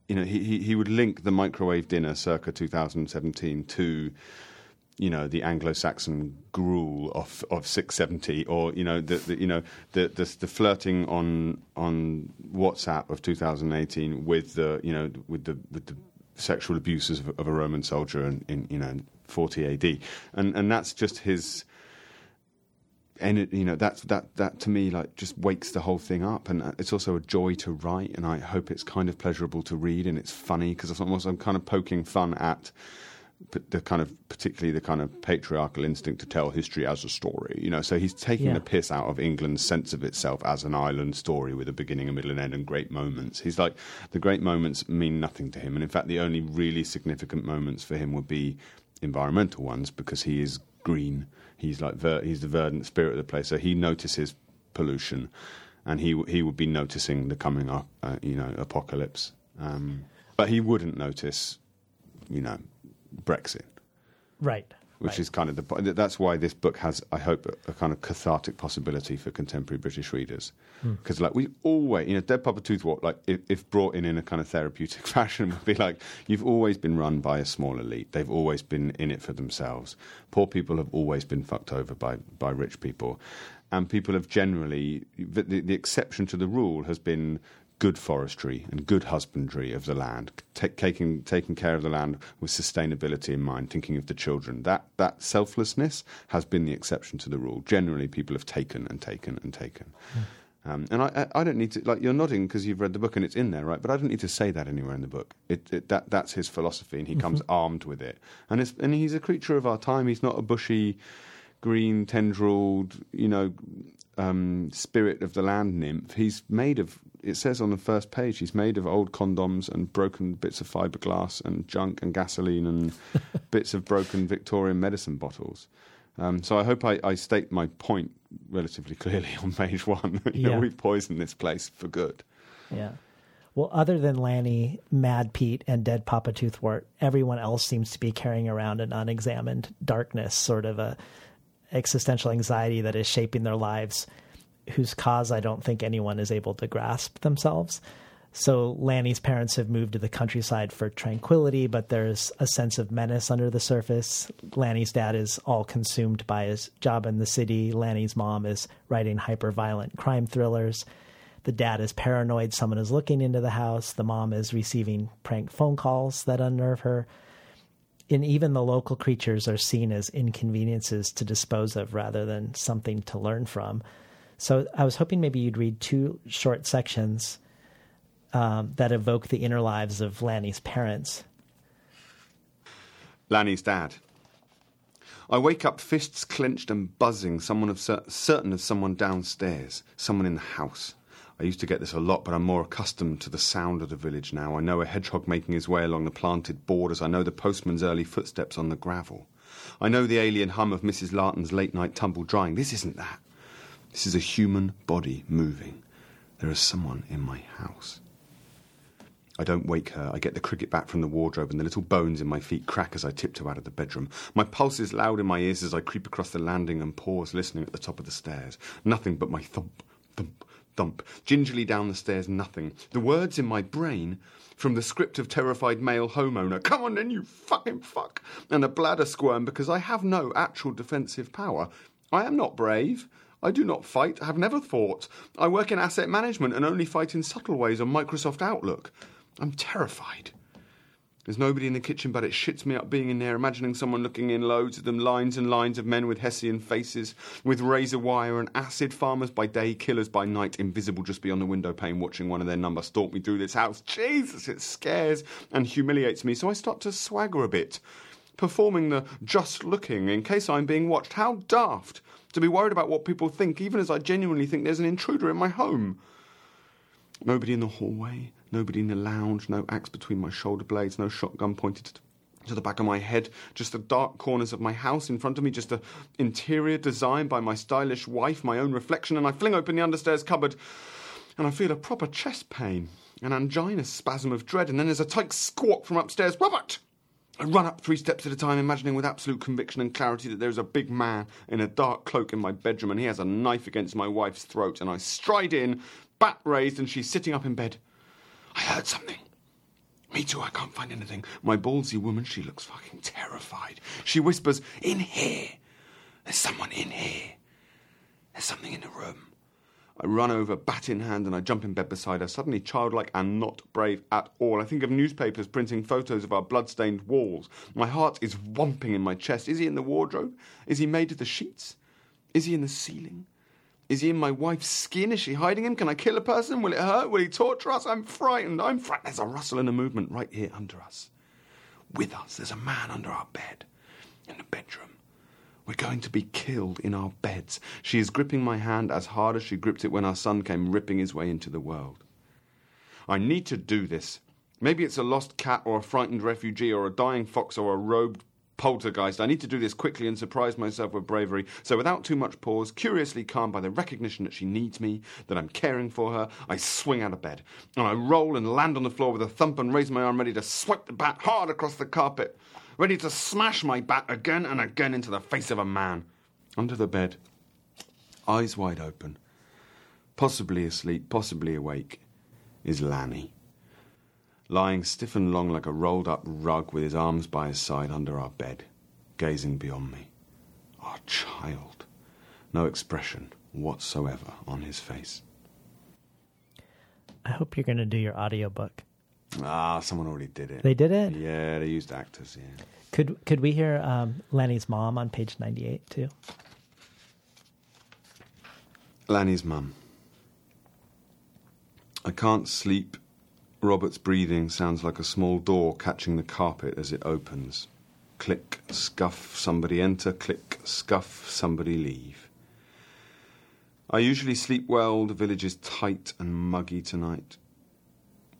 you know, he, he would link the microwave dinner circa 2017 to you know the Anglo-Saxon gruel of of 670, or you know the, the you know the, the the flirting on on WhatsApp of 2018 with the you know with the with the sexual abuses of, of a Roman soldier in, in you know 40 AD, and and that's just his. And you know that's that that to me like just wakes the whole thing up, and uh, it's also a joy to write, and I hope it's kind of pleasurable to read, and it's funny because I'm kind of poking fun at the kind of particularly the kind of patriarchal instinct to tell history as a story. You know, so he's taking Yeah. the piss out of England's sense of itself as an island story with a beginning, a middle, and end, and great moments. He's like the great moments mean nothing to him, and in fact, the only really significant moments for him would be environmental ones because he is green. He's like ver- he's the verdant spirit of the place, so he notices pollution, and he he would be noticing the coming up, uh, you know, apocalypse. Um, but he wouldn't notice, you know, Brexit, right. which right. is kind of the. That's why this book has, I hope, a, a kind of cathartic possibility for contemporary British readers. Hmm. Because, like, we always, you know, Dead Papa Toothwort, like, if, if brought in in a kind of therapeutic fashion, would be like, you've always been run by a small elite. They've always been in it for themselves. Poor people have always been fucked over by, by rich people. And people have generally, the, the, the exception to the rule has been good forestry and good husbandry of the land, ta taking taking care of the land with sustainability in mind, thinking of the children. That that selflessness has been the exception to the rule. Generally, people have taken and taken and taken. Um, and I, I don't need to like you're nodding because you've read the book and it's in there, right? But I don't need to say that anywhere in the book. It, it that that's his philosophy, and he comes armed with it. And it's and he's a creature of our time. He's not a bushy, green tendrilled, you know, um, spirit of the land nymph. He's made of. It says on the first page, he's made of old condoms and broken bits of fiberglass and junk and gasoline and bits of broken Victorian medicine bottles. Um, so I hope I, I state my point relatively clearly on page one. you Yeah. know, we've poisoned this place for good. Yeah. Well, other than Lanny, Mad Pete, and Dead Papa Toothwort, everyone else seems to be carrying around an unexamined darkness, sort of a existential anxiety that is shaping their lives, whose cause I don't think anyone is able to grasp themselves. So Lanny's parents have moved to the countryside for tranquility, but there's a sense of menace under the surface. Lanny's dad is all consumed by his job in the city. Lanny's mom is writing hyper-violent crime thrillers. The dad is paranoid someone is looking into the house. The mom is receiving prank phone calls that unnerve her. And even the local creatures are seen as inconveniences to dispose of rather than something to learn from. So I was hoping maybe you'd read two short sections um, that evoke the inner lives of Lanny's parents. Lanny's dad. I wake up, fists clenched and buzzing, someone of cer- certain of someone downstairs, someone in the house. I used to get this a lot, but I'm more accustomed to the sound of the village now. I know a hedgehog making his way along the planted borders. I know the postman's early footsteps on the gravel. I know the alien hum of Mrs. Larton's late night tumble drying. This isn't that. This is a human body moving. There is someone in my house. I don't wake her. I get the cricket bat from the wardrobe, and the little bones in my feet crack as I tiptoe out of the bedroom. My pulse is loud in my ears as I creep across the landing and pause, listening at the top of the stairs. Nothing but my thump, thump, thump. Gingerly down the stairs, nothing. The words in my brain from the script of terrified male homeowner Come on then, you fucking fuck! And a bladder squirm because I have no actual defensive power. I am not brave. I do not fight, I have never fought. I work in asset management and only fight in subtle ways on Microsoft Outlook. I'm terrified. There's nobody in the kitchen, but it shits me up being in there, imagining someone looking in, loads of them, lines and lines of men with Hessian faces, with razor wire and acid, farmers by day, killers by night, invisible just beyond the window pane, watching one of their number stalk me through this house. Jesus, it scares and humiliates me, so I start to swagger a bit, performing the just looking in case I'm being watched. How daft to be worried about what people think, even as I genuinely think there's an intruder in my home. Nobody in the hallway, nobody in the lounge, no axe between my shoulder blades, no shotgun pointed to, the back of my head, just the dark corners of my house in front of me, just the interior design by my stylish wife, my own reflection, and I fling open the understairs cupboard and I feel a proper chest pain, an angina spasm of dread, and then there's a tight squawk from upstairs Robert! I run up three steps at a time, imagining with absolute conviction and clarity that there is a big man in a dark cloak in my bedroom and he has a knife against my wife's throat. And I stride in, bat raised, and she's sitting up in bed. I heard something. Me too, I can't find anything. My ballsy woman, she looks fucking terrified. She whispers, In here. There's someone in here. There's something in the room. I run over, bat in hand, and I jump in bed beside her, suddenly childlike and not brave at all. I think of newspapers printing photos of our blood-stained walls. My heart is whomping in my chest. Is he in the wardrobe? Is he made of the sheets? Is he in the ceiling? Is he in my wife's skin? Is she hiding him? Can I kill a person? Will it hurt? Will he torture us? I'm frightened. I'm frightened. There's a rustle and a movement right here under us. With us, there's a man under our bed in the bedroom. We're going to be killed in our beds. She is gripping my hand as hard as she gripped it when our son came ripping his way into the world. I need to do this. Maybe it's a lost cat or a frightened refugee or a dying fox or a robed poltergeist. I need to do this quickly and surprise myself with bravery. So, without too much pause, curiously calmed by the recognition that she needs me, that I'm caring for her, I swing out of bed. And I roll and land on the floor with a thump and raise my arm ready to swipe the bat hard across the carpet, ready to smash my bat again and again into the face of a man. Under the bed, eyes wide open, possibly asleep, possibly awake, is Lanny lying stiff and long like a rolled up rug with his arms by his side under our bed, gazing beyond me. Our child. No expression whatsoever on his face. I hope you're going to do your audiobook. Ah, someone already did it. They did it? Yeah, they used actors, yeah. Could could we hear um, Lanny's mom on page 98 too? Lanny's mum. I can't sleep Robert's breathing sounds like a small door catching the carpet as it opens. Click, scuff, somebody enter, click, scuff, somebody leave. I usually sleep well, the village is tight and muggy tonight.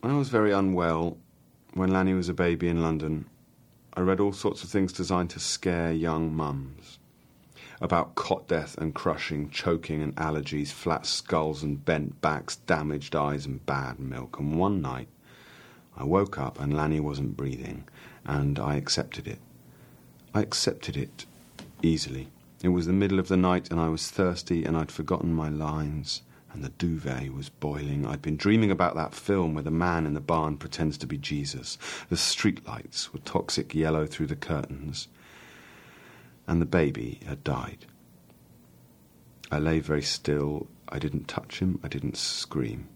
When I was very unwell, when Lanny was a baby in London, I read all sorts of things designed to scare young mums. About cot death and crushing, choking and allergies, flat skulls and bent backs, damaged eyes and bad milk. And one night, I woke up and Lanny wasn't breathing, and I accepted it. I accepted it easily. It was the middle of the night, and I was thirsty, and I'd forgotten my lines, and the duvet was boiling. I'd been dreaming about that film where the man in the barn pretends to be Jesus. The streetlights were toxic yellow through the curtains, and the baby had died. I lay very still. I didn't touch him. I didn't scream.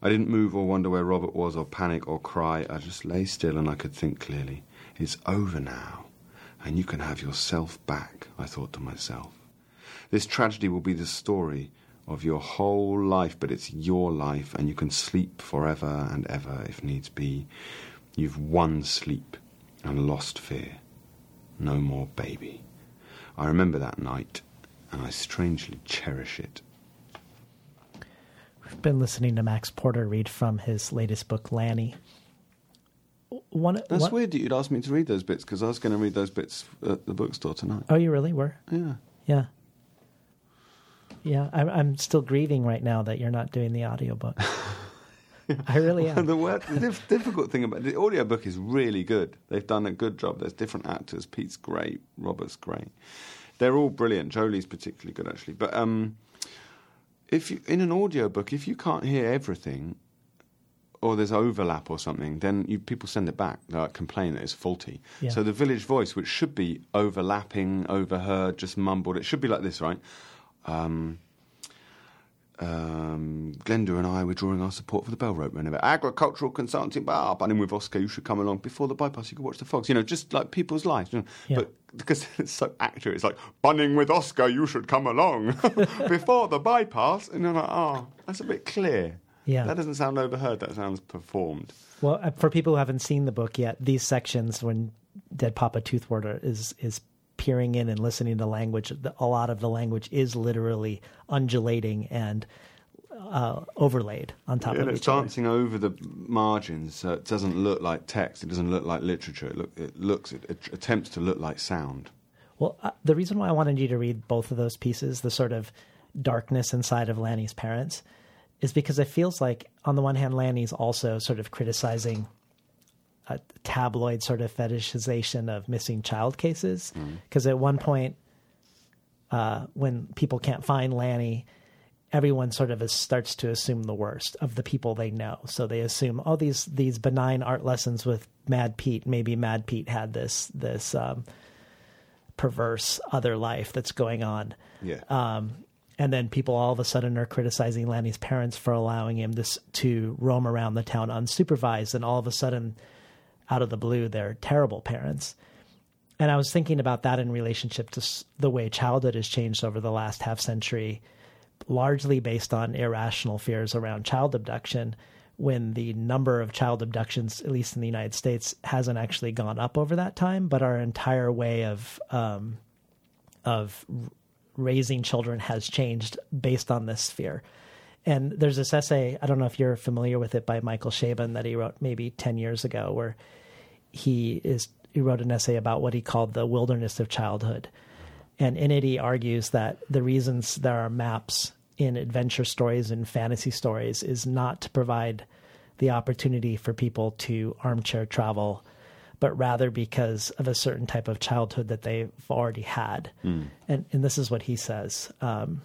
I didn't move or wonder where Robert was or panic or cry. I just lay still and I could think clearly. It's over now, and you can have yourself back, I thought to myself. This tragedy will be the story of your whole life, but it's your life, and you can sleep forever and ever if needs be. You've won sleep and lost fear. No more baby. I remember that night, and I strangely cherish it. We've been listening to Max Porter read from his latest book, Lanny. One, That's one, weird that you'd ask me to read those bits because I was going to read those bits at the bookstore tonight. Oh, you really were? Yeah. Yeah. Yeah, I'm, I'm still grieving right now that you're not doing the audiobook. I really am. the, word, the dif- difficult thing about the audiobook is really good. They've done a good job. There's different actors. Pete's great. Robert's great. They're all brilliant. Jolie's particularly good, actually. But um, if you, in an audiobook, if you can't hear everything, or there's overlap or something, then you, people send it back, like complain that it's faulty. Yeah. So the village voice, which should be overlapping, overheard, just mumbled, it should be like this, right? Um, um, Glenda and I were drawing our support for the Bell Road renovation. Agricultural consultancy, bar, bunning with Oscar, you should come along. Before the bypass, you could watch the fogs. You know, just like people's lives. You know? Yeah. But because it's so accurate, it's like, bunning with Oscar, you should come along. Before the bypass. And you're like, oh, that's a bit clear. Yeah. That doesn't sound overheard, that sounds performed. Well, uh, for people who haven't seen the book yet, these sections when Dead Papa Toothwort is is peering in and listening to language, a lot of the language is literally undulating and uh, overlaid on top Yeah, of it's each other. dancing over the margins, so it doesn't look like text. It doesn't look like literature. It, look, it looks, it, it attempts to look like sound. Well, uh, the reason why I wanted you to read both of those pieces, the sort of darkness inside of Lanny's parents, is because it feels like, on the one hand, Lanny's also sort of criticizing a tabloid sort of fetishization of missing child cases. Because at one point, uh, when people can't find Lanny, everyone sort of is, starts to assume the worst of the people they know. So they assume, oh, these these benign art lessons with Mad Pete. Maybe Mad Pete had this this um, perverse other life that's going on. Yeah. Um, and then people all of a sudden are criticizing Lanny's parents for allowing him this to roam around the town unsupervised, and all of a sudden, out of the blue, they're terrible parents. And I was thinking about that in relationship to the way childhood has changed over the last half century, largely based on irrational fears around child abduction. When the number of child abductions, at least in the United States, hasn't actually gone up over that time, but our entire way of um, of raising children has changed based on this fear. And there's this essay, I don't know if you're familiar with it by Michael Chabon that he wrote maybe 10 years ago where he is he wrote an essay about what he called the wilderness of childhood. And in it he argues that the reasons there are maps in adventure stories and fantasy stories is not to provide the opportunity for people to armchair travel but rather because of a certain type of childhood that they've already had. And, and this is what he says. Um,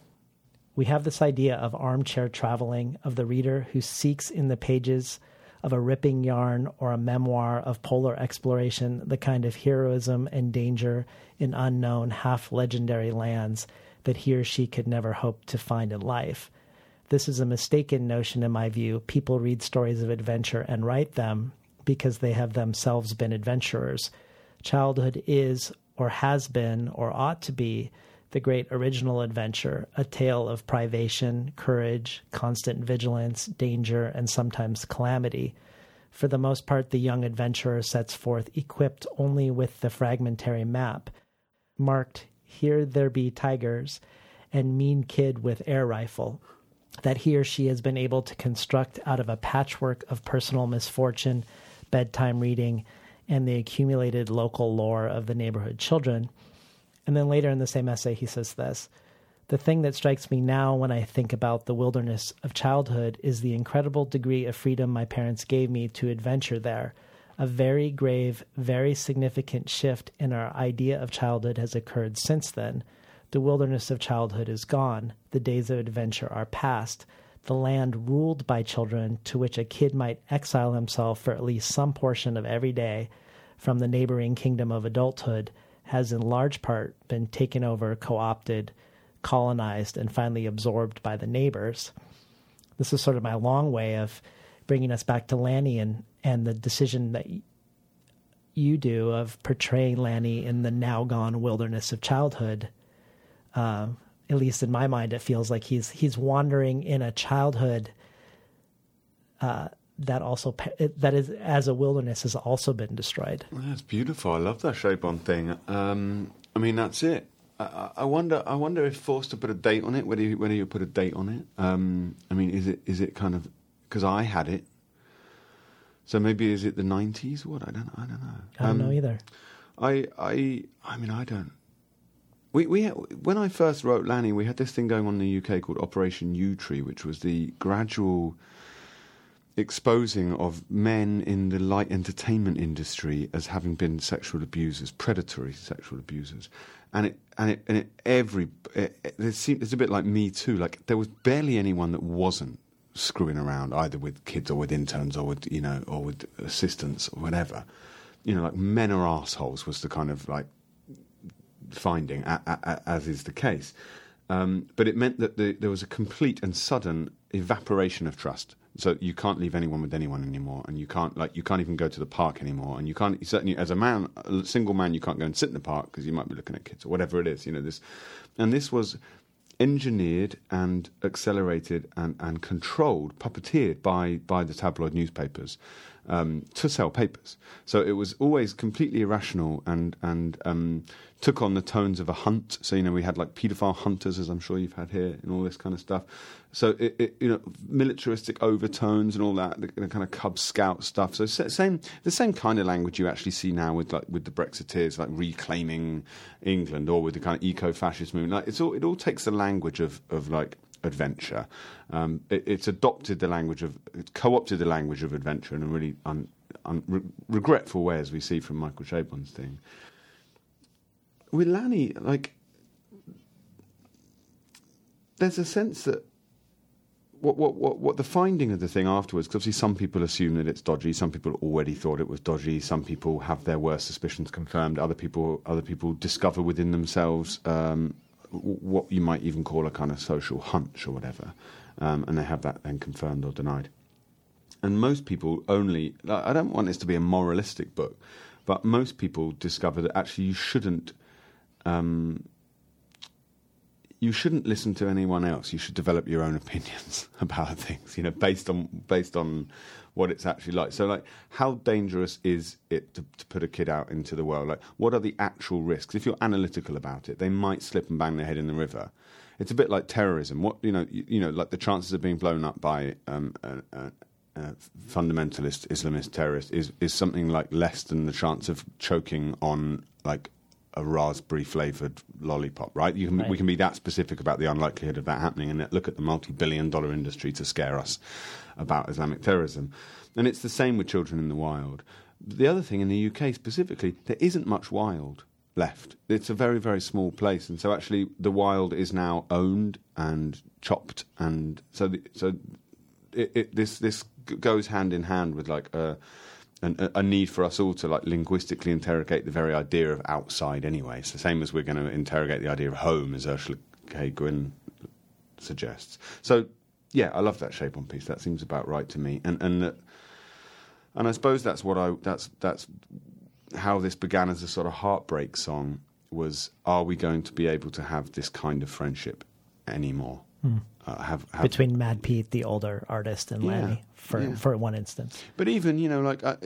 we have this idea of armchair traveling, of the reader who seeks in the pages of a ripping yarn or a memoir of polar exploration the kind of heroism and danger in unknown, half legendary lands that he or she could never hope to find in life. This is a mistaken notion, in my view. People read stories of adventure and write them because they have themselves been adventurers. Childhood is, or has been, or ought to be, the great original adventure, a tale of privation, courage, constant vigilance, danger, and sometimes calamity. For the most part, the young adventurer sets forth equipped only with the fragmentary map, marked, Here there be tigers, and mean kid with air rifle, that he or she has been able to construct out of a patchwork of personal misfortune, bedtime reading, and the accumulated local lore of the neighborhood children. And then later in the same essay, he says this The thing that strikes me now when I think about the wilderness of childhood is the incredible degree of freedom my parents gave me to adventure there. A very grave, very significant shift in our idea of childhood has occurred since then. The wilderness of childhood is gone. The days of adventure are past. The land ruled by children, to which a kid might exile himself for at least some portion of every day from the neighboring kingdom of adulthood, has in large part been taken over, co opted, colonized, and finally absorbed by the neighbors. This is sort of my long way of bringing us back to Lanny and, and the decision that you do of portraying Lanny in the now gone wilderness of childhood. Um, at least in my mind, it feels like he's he's wandering in a childhood uh, that also that is as a wilderness has also been destroyed. Well, that's beautiful. I love that Chabon thing. Um, I mean, that's it. I- I, I wonder. I wonder if forced to put a date on it. Whether you, whether you put a date on it. Um, I mean, is it is it kind of because I had it. So maybe is it the nineties? What I don't. I don't know. I don't Um, know either. I I I mean I don't. We we when I first wrote Lanny, we had this thing going on in the UK called Operation Yewtree, which was the gradual exposing of men in the light entertainment industry as having been sexual abusers, predatory sexual abusers, and it and it and it, every it, it, it seemed, it's a bit like Me Too. Like there was barely anyone that wasn't screwing around either with kids or with interns or with you know or with assistants or whatever. You know, like men are assholes was the kind of like finding, a, a, a, as is the case. Um, but it meant that the, there was a complete and sudden evaporation of trust. So you can't leave anyone with anyone anymore, and you can't like you can't even go to the park anymore, and you can't certainly as a man, a single man, you can't go and sit in the park because you might be looking at kids or whatever it is. You know this, and this was engineered and accelerated and, and controlled, puppeteered by by the tabloid newspapers um, to sell papers. So it was always completely irrational and and um, took on the tones of a hunt. So you know we had like paedophile hunters, as I'm sure you've had here, and all this kind of stuff. So it, it, you know militaristic overtones and all that, the, the kind of Cub Scout stuff. So same the same kind of language you actually see now with like with the Brexiteers, like reclaiming England, or with the kind of eco-fascist movement. Like it's all it all takes the language of of like adventure. Um, it, it's adopted the language of, it's co-opted the language of adventure in a really un, un, re- regretful way, as we see from Michael Chabon's thing. With Lanny, like, there's a sense that what, what, what, what the finding of the thing afterwards, because obviously some people assume that it's dodgy, some people already thought it was dodgy, some people have their worst suspicions confirmed, other people, other people discover within themselves um, what you might even call a kind of social hunch or whatever, um, and they have that then confirmed or denied. And most people only, I don't want this to be a moralistic book, but most people discover that actually you shouldn't. Um, you shouldn't listen to anyone else. You should develop your own opinions about things, you know, based on based on what it's actually like. So, like, how dangerous is it to, to, put a kid out into the world? Like, what are the actual risks? If you're analytical about it, they might slip and bang their head in the river. It's a bit like terrorism. What you know, you, you know, like the chances of being blown up by um, a, a, a fundamentalist Islamist terrorist is is something like less than the chance of choking on like a raspberry flavored lollipop, right? You can, right? We can be that specific about the unlikelihood of that happening and look at the multi billion dollar industry to scare us about Islamic terrorism. And it's the same with children in the wild. The other thing in the UK specifically, there isn't much wild left. It's a very, very small place. And so actually the wild is now owned and chopped. And so, the, so it, it, this, this goes hand in hand with like a, an, a need for us all to like linguistically interrogate the very idea of outside anyway. It's the same as we're going to interrogate the idea of home, as Ursula K. Guin suggests. So, yeah, I love that Chabon piece. That seems about right to me. And and and I suppose that's what I that's that's how this began as a sort of heartbreak song. Was are we going to be able to have this kind of friendship anymore? Mm. Uh, have, have, between Mad Pete, the older artist, and yeah, Lanny, for yeah. for one instance. But even you know, like uh,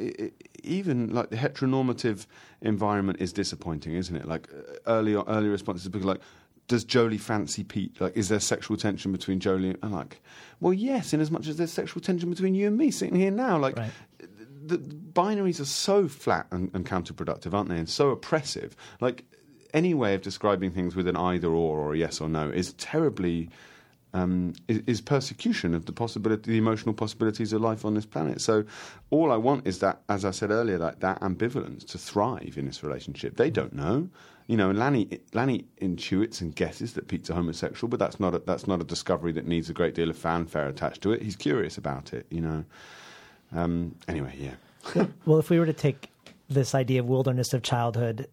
even like the heteronormative environment is disappointing, isn't it? Like uh, early early responses, people like. Does Jolie fancy Pete? Like, is there sexual tension between Jolie and like? Well, yes, in as much as there's sexual tension between you and me sitting here now. Like, right. the, the binaries are so flat and, and counterproductive, aren't they? And so oppressive. Like, any way of describing things with an either or or a yes or no is terribly um, is, is, persecution of the possibility, the emotional possibilities of life on this planet. So, all I want is that, as I said earlier, like that ambivalence to thrive in this relationship. They don't know, you know. Lanny, Lanny intuits and guesses that Pete's a homosexual, but that's not a, that's not a discovery that needs a great deal of fanfare attached to it. He's curious about it, you know. Um, anyway, yeah. well, if we were to take this idea of wilderness of childhood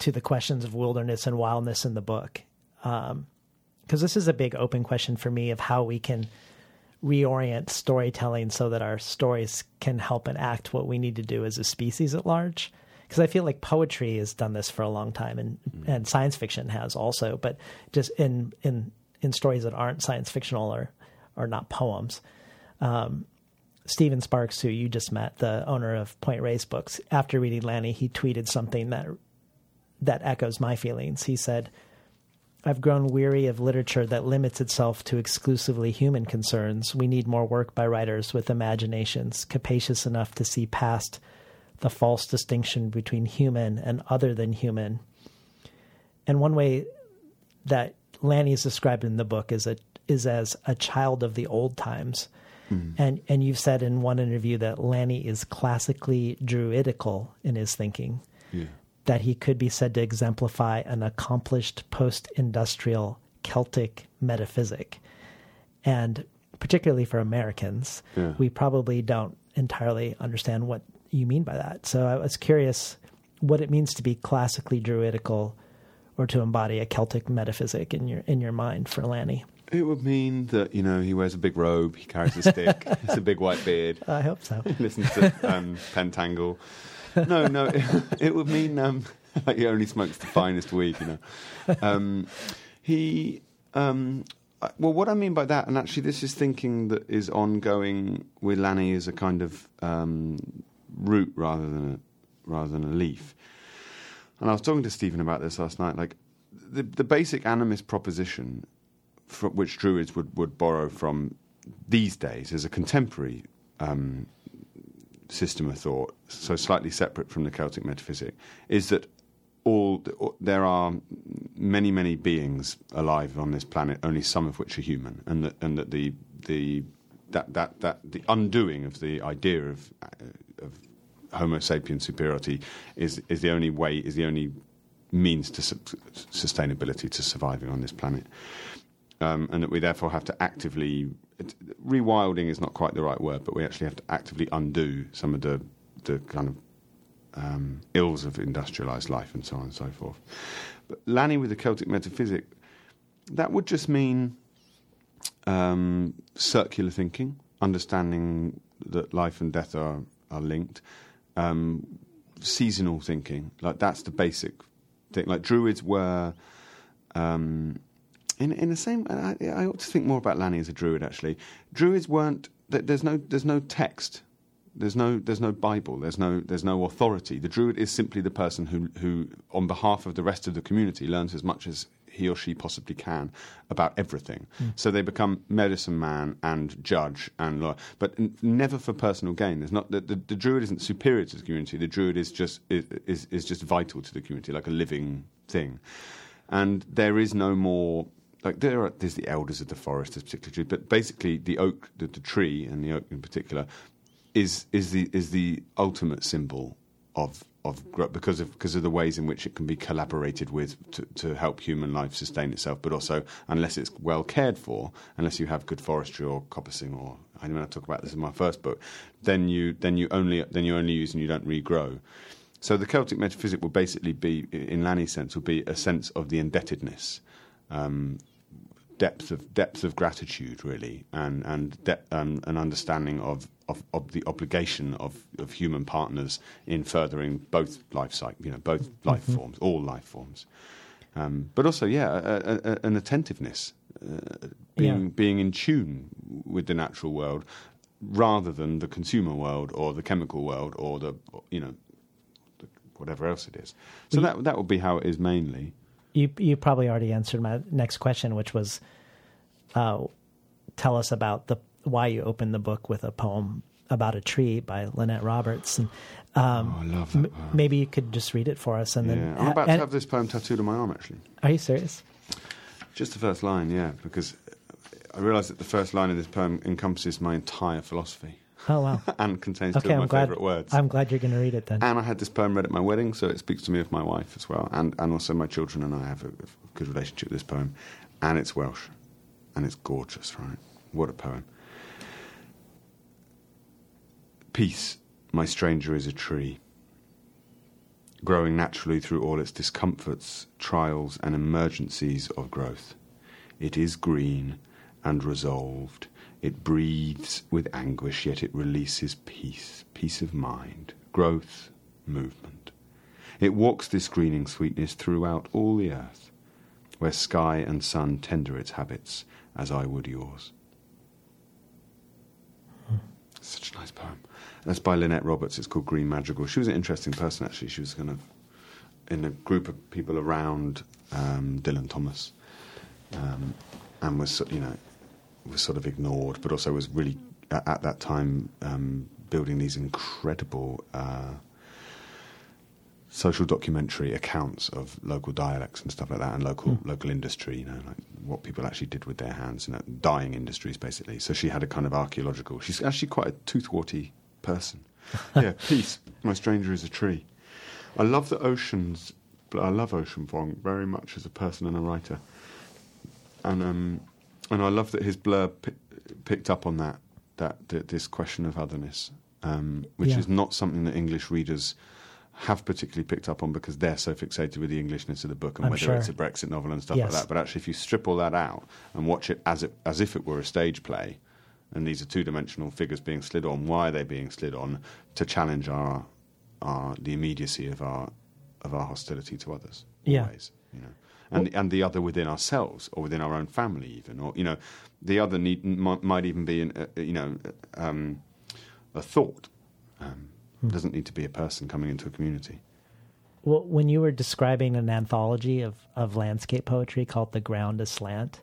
to the questions of wilderness and wildness in the book. Um, because this is a big open question for me of how we can reorient storytelling so that our stories can help enact what we need to do as a species at large. Because I feel like poetry has done this for a long time, and mm. and science fiction has also, but just in in in stories that aren't science fictional or or not poems. Um, Stephen Sparks, who you just met, the owner of Point Reyes Books, after reading Lanny, he tweeted something that that echoes my feelings. He said, I've grown weary of literature that limits itself to exclusively human concerns. We need more work by writers with imaginations capacious enough to see past the false distinction between human and other than human. And one way that Lanny is described in the book is a is as a child of the old times. Mm. And and you've said in one interview that Lanny is classically druidical in his thinking. Yeah that he could be said to exemplify an accomplished post industrial Celtic metaphysic. And particularly for Americans, yeah. we probably don't entirely understand what you mean by that. So I was curious what it means to be classically druidical, or to embody a Celtic metaphysic in your in your mind for Lanny? It would mean that you know he wears a big robe, he carries a stick, it's a big white beard. I hope so. He listens to um, Pentangle. No, no, it, it would mean um, like he only smokes the finest weed. You know, um, he. Um, well, what I mean by that, and actually, this is thinking that is ongoing with Lanny as a kind of um, root rather than a, rather than a leaf. And I was talking to Stephen about this last night. Like the the basic animist proposition, which Druids would, would borrow from these days, as a contemporary um, system of thought, so slightly separate from the Celtic metaphysic, is that all there are many many beings alive on this planet, only some of which are human, and that and that the the that that that the undoing of the idea of uh, of Homo sapiens superiority is is the only way is the only means to su- sustainability to surviving on this planet, um, and that we therefore have to actively rewilding is not quite the right word, but we actually have to actively undo some of the the kind of um, ills of industrialized life and so on and so forth. But Lanny with the Celtic metaphysic, that would just mean um, circular thinking, understanding that life and death are, are linked, um, seasonal thinking. Like that's the basic thing. Like Druids were. Um, in in the same, I, I ought to think more about Lanny as a Druid. Actually, Druids weren't. There's no there's no text. There's no there's no Bible. There's no there's no authority. The Druid is simply the person who who, on behalf of the rest of the community, learns as much as he or she possibly can about everything. Hmm. So they become medicine man and judge and lawyer, but n- never for personal gain. There's not the, the, the Druid isn't superior to the community. The Druid is just is is just vital to the community, like a living thing. And there is no more like there are there's the elders of the forest, there's particular tree, but basically the oak, the, the tree, and the oak in particular, is is the is the ultimate symbol of of because of because of the ways in which it can be collaborated with to, to help human life sustain itself, but also unless it's well cared for, unless you have good forestry or coppicing or I mean I talk about this in my first book, then you then you only then you only use and you don't regrow. So the Celtic metaphysic will basically be, in Lanny's sense, will be a sense of the indebtedness, um, depth of depth of gratitude, really, and and de- um, an understanding of, of, of the obligation of, of human partners in furthering both life cycle, you know, both life forms, all life forms, um, but also, yeah, a, a, a, an attentiveness, uh, being Yeah. being in tune with the natural world, rather than the consumer world or the chemical world or the you know the- whatever else it is. So that that would be how it is mainly. You you probably already answered my next question, which was, uh, tell us about the why you opened the book with a poem about a tree by Lynette Roberts, and um, Oh, I love that m- maybe you could just read it for us, and Yeah, then I'm about and- to have this poem tattooed on my arm. Actually, Are you serious? just the first line, yeah, because I realise that the first line of this poem encompasses my entire philosophy Oh wow. and contains Okay, two of my I'm glad. favourite words. I'm glad you're going to read it then. and I had this poem read at my wedding, so it speaks to me of my wife as well, and, and also my children and I have a, a good relationship with this poem, and it's Welsh, and it's gorgeous, right? What a poem. Peace, my stranger, is a tree, growing naturally through all its discomforts, trials, and emergencies of growth. It is green and resolved. It breathes with anguish, yet it releases peace, peace of mind, growth, movement. It walks this greening sweetness throughout all the earth, where sky and sun tender its habits, as I would yours. Such a nice poem. That's by Lynette Roberts. It's called Green Madrigal. She was an interesting person, actually. She was kind of in a group of people around um, Dylan Thomas, um, and was you know was sort of ignored, but also was really at, at that time um, building these incredible uh, social documentary accounts of local dialects and stuff like that, and local local industry. You know, like what people actually did with their hands, and you know, dying industries basically. So she had a kind of archaeological. She's actually quite a toothwarty person. yeah, peace. My stranger is a tree. I love the oceans. I love Ocean Vuong very much as a person and a writer, and um, and I love that his blurb pi- picked up on that that th- this question of otherness, um, which Yeah. is not something that English readers have particularly picked up on because they're so fixated with the Englishness of the book and I'm whether sure. it's a Brexit novel and stuff Yes. like that. But actually, if you strip all that out and watch it as it as if it were a stage play, and these are two dimensional figures being slid on, why are they being slid on to challenge our our the immediacy of our of our hostility to others? Yeah. Always, you know. And, the, and the other within ourselves, or within our own family, even, or you know, the other need, might, might even be, an, uh, you know, um, a thought. Um, Doesn't need to be a person coming into a community. Well, when you were describing an anthology of, of landscape poetry called The Ground Aslant,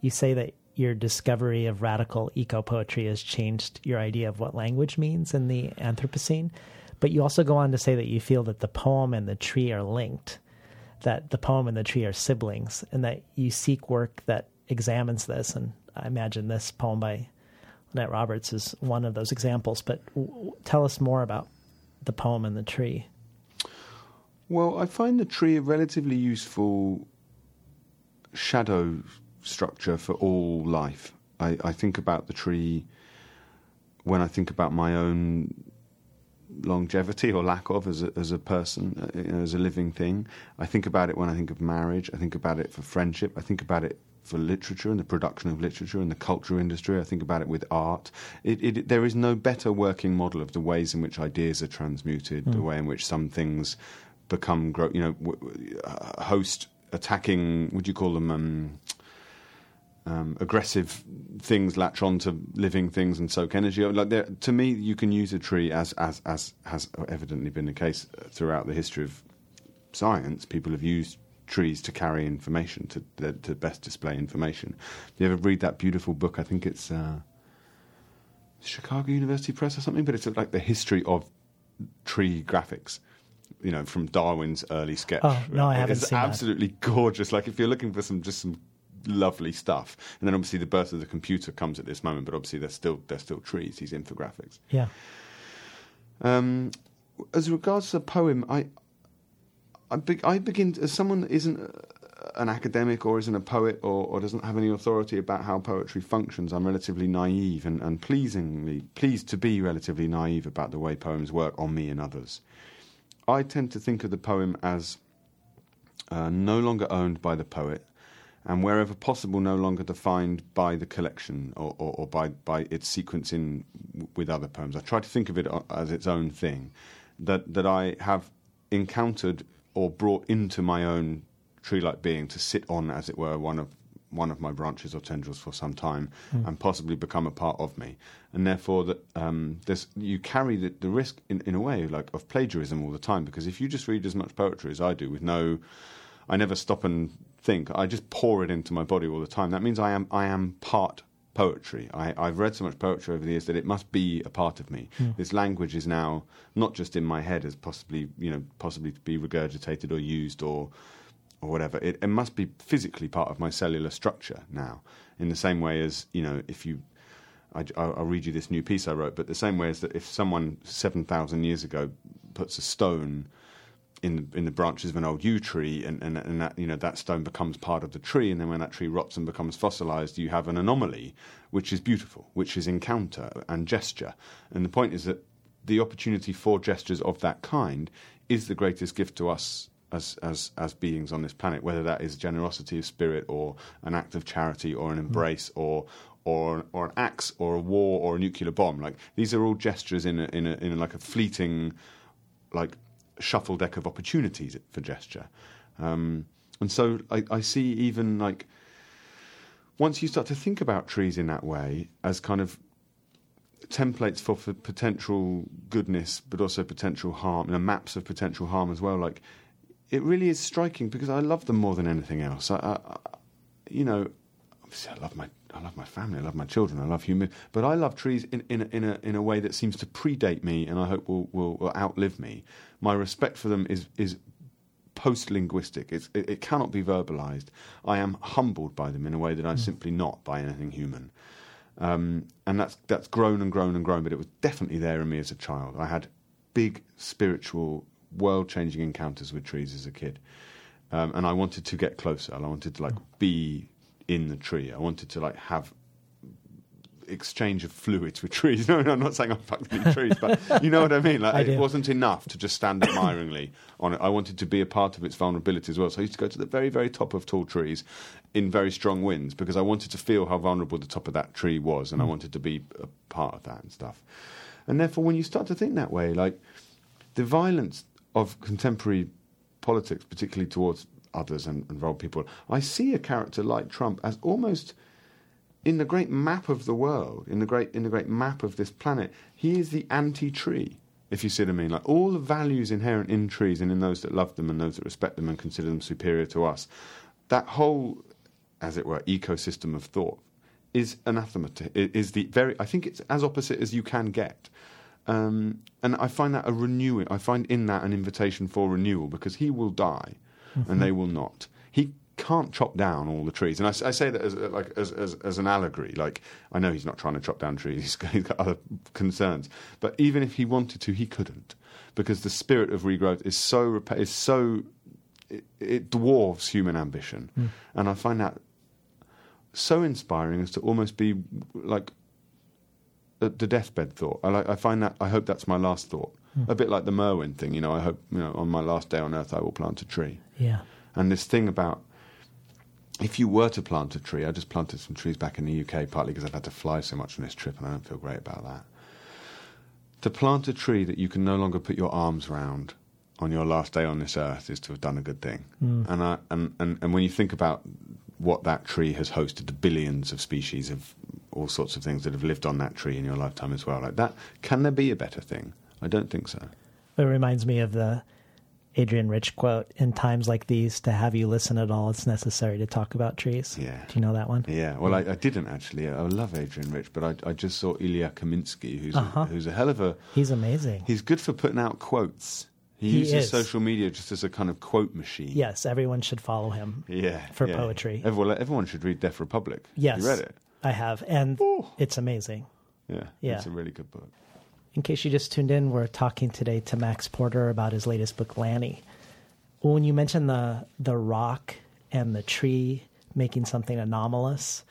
you say that your discovery of radical eco poetry has changed your idea of what language means in the Anthropocene. But you also go on to say that you feel that the poem and the tree are linked, that the poem and the tree are siblings, and that you seek work that examines this. And I imagine this poem by Lynette Roberts is one of those examples. But w- tell us more about the poem and the tree. Well, I find the tree a relatively useful shadow structure for all life. I, I think about the tree when I think about my own longevity or lack of as a, as a person, uh, you know, as a living thing. I think about it when I think of marriage. I think about it for friendship. I think about it for literature and the production of literature and the culture industry. I think about it with art. It, it, there is no better working model of the ways in which ideas are transmuted, the Mm. way in which some things become, you know, a host attacking, would you call them? Um, um, aggressive things latch on to living things and soak energy. Like to me, you can use a tree as as as has evidently been the case throughout the history of science. People have used trees to carry information to to best display information. Do you ever read that beautiful book? I think it's uh, Chicago University Press or something, but it's like the history of tree graphics. You know, from Darwin's early sketch. Oh, no, I haven't It's seen that. absolutely gorgeous. Like if you're looking for some just some lovely stuff, and then obviously the birth of the computer comes at this moment, but obviously they're still they're still trees. These infographics. Yeah. Um, as regards to the poem, I I, be, I begin as someone that isn't uh, an academic or isn't a poet or, or doesn't have any authority about how poetry functions. I'm relatively naive and, and pleasingly pleased to be relatively naive about the way poems work on me and others. I tend to think of the poem as uh, no longer owned by the poet, and wherever possible, no longer defined by the collection or, or, or by, by its sequencing w- with other poems. I try to think of it as its own thing, that, that I have encountered or brought into my own tree-like being to sit on, as it were, one of one of my branches or tendrils for some time, Mm. and possibly become a part of me, and therefore that um, there's you carry the, the risk in, in a way like of plagiarism all the time because if you just read as much poetry as I do with no I never stop and think. I just pour it into my body all the time. That means I am I am part poetry. I, I've read so much poetry over the years that it must be a part of me. Hmm. This language is now not just in my head as possibly you know possibly to be regurgitated or used or or whatever. It, it must be physically part of my cellular structure now. In the same way as you know if you. I, I'll I'll read you this new piece I wrote, but the same way as that if someone 7,000 years ago puts a stone in the, in the branches of an old yew tree, and, and, and that you know that stone becomes part of the tree, and then when that tree rots and becomes fossilized, you have an anomaly, which is beautiful, which is encounter and gesture. And the point is that the opportunity for gestures of that kind is the greatest gift to us as as as beings on this planet, whether that is generosity of spirit or an act of charity or an mm. embrace or or or an axe or a war or a nuclear bomb. Like these are all gestures in a, in a, in a, like a fleeting like shuffle deck of opportunities for gesture. Um, and so I, I see even like once you start to think about trees in that way as kind of templates for, for potential goodness, but also potential harm, you know, maps of potential harm as well. Like it really is striking because I love them more than anything else. I, I, I you know, obviously I love my I love my family, I love my children, I love human, but I love trees in in a, in a in a way that seems to predate me, and I hope will will, will outlive me. My respect for them is is post linguistic. It, it cannot be verbalized. I am humbled by them in a way that I'm simply not by anything human. Um, and that's that's grown and grown and grown, but it was definitely there in me as a child. I had big spiritual, world changing encounters with trees as a kid. Um, and I wanted to get closer. I wanted to like be in the tree. I wanted to like have exchange of fluids with trees. No, no, I'm not saying I fucked any trees, but you know what I mean. Like I it do. wasn't enough to just stand admiringly on it. I wanted to be a part of its vulnerability as well. So I used to go to the very, very top of tall trees in very strong winds because I wanted to feel how vulnerable the top of that tree was, and I mm. wanted to be a part of that and stuff. And therefore, when you start to think that way, like the violence of contemporary politics, particularly towards others and, and people, I see a character like Trump as almost in the great map of the world, in the great in the great map of this planet, he is the anti-tree. If you see what I mean, like all the values inherent in trees and in those that love them and those that respect them and consider them superior to us, that whole, as it were, ecosystem of thought is anathema. To, i- is the very. I think it's as opposite as you can get. Um, and I find that a renewing. I find in that an invitation for renewal because he will die, and they will not. He can't chop down all the trees, and I say that as uh, like as, as as an allegory. Like I know he's not trying to chop down trees; he's got, he's got other concerns. But even if he wanted to, he couldn't, because the spirit of regrowth is so is so it, it dwarfs human ambition, and I find that so inspiring as to almost be like the the deathbed thought. I like. I find that. I hope that's my last thought. A bit like the Merwin thing. You know. I hope. You know. On my last day on Earth, I will plant a tree. Yeah. And this thing about if you were to plant a tree, I just planted some trees back in the UK, partly because I've had to fly so much on this trip, and I don't feel great about that. To plant a tree that you can no longer put your arms round on your last day on this earth is to have done a good thing. Mm. And, I, and, and, and when you think about what that tree has hosted, the billions of species of all sorts of things that have lived on that tree in your lifetime as well, like that, can there be a better thing? I don't think so. It reminds me of the Adrienne Rich quote In times like these, to have you listen at all, it's necessary to talk about trees. Yeah. Do you know that one? Yeah, well, I, I didn't actually. I love Adrienne Rich, but I, I just saw Ilya Kaminsky, who's Uh-huh. a, who's a hell of a. He's amazing. He's good for putting out quotes. He, He uses is. social media just as a kind of quote machine. Yes, everyone should follow him. Yeah, For yeah. poetry. Everyone, everyone should read Deaf Republic. Yes. you read it. I have. And it's amazing. Yeah, Yeah. it's a really good book. In case you just tuned in, we're talking today to Max Porter about his latest book, Lanny. When you mentioned the the rock and the tree making something anomalous,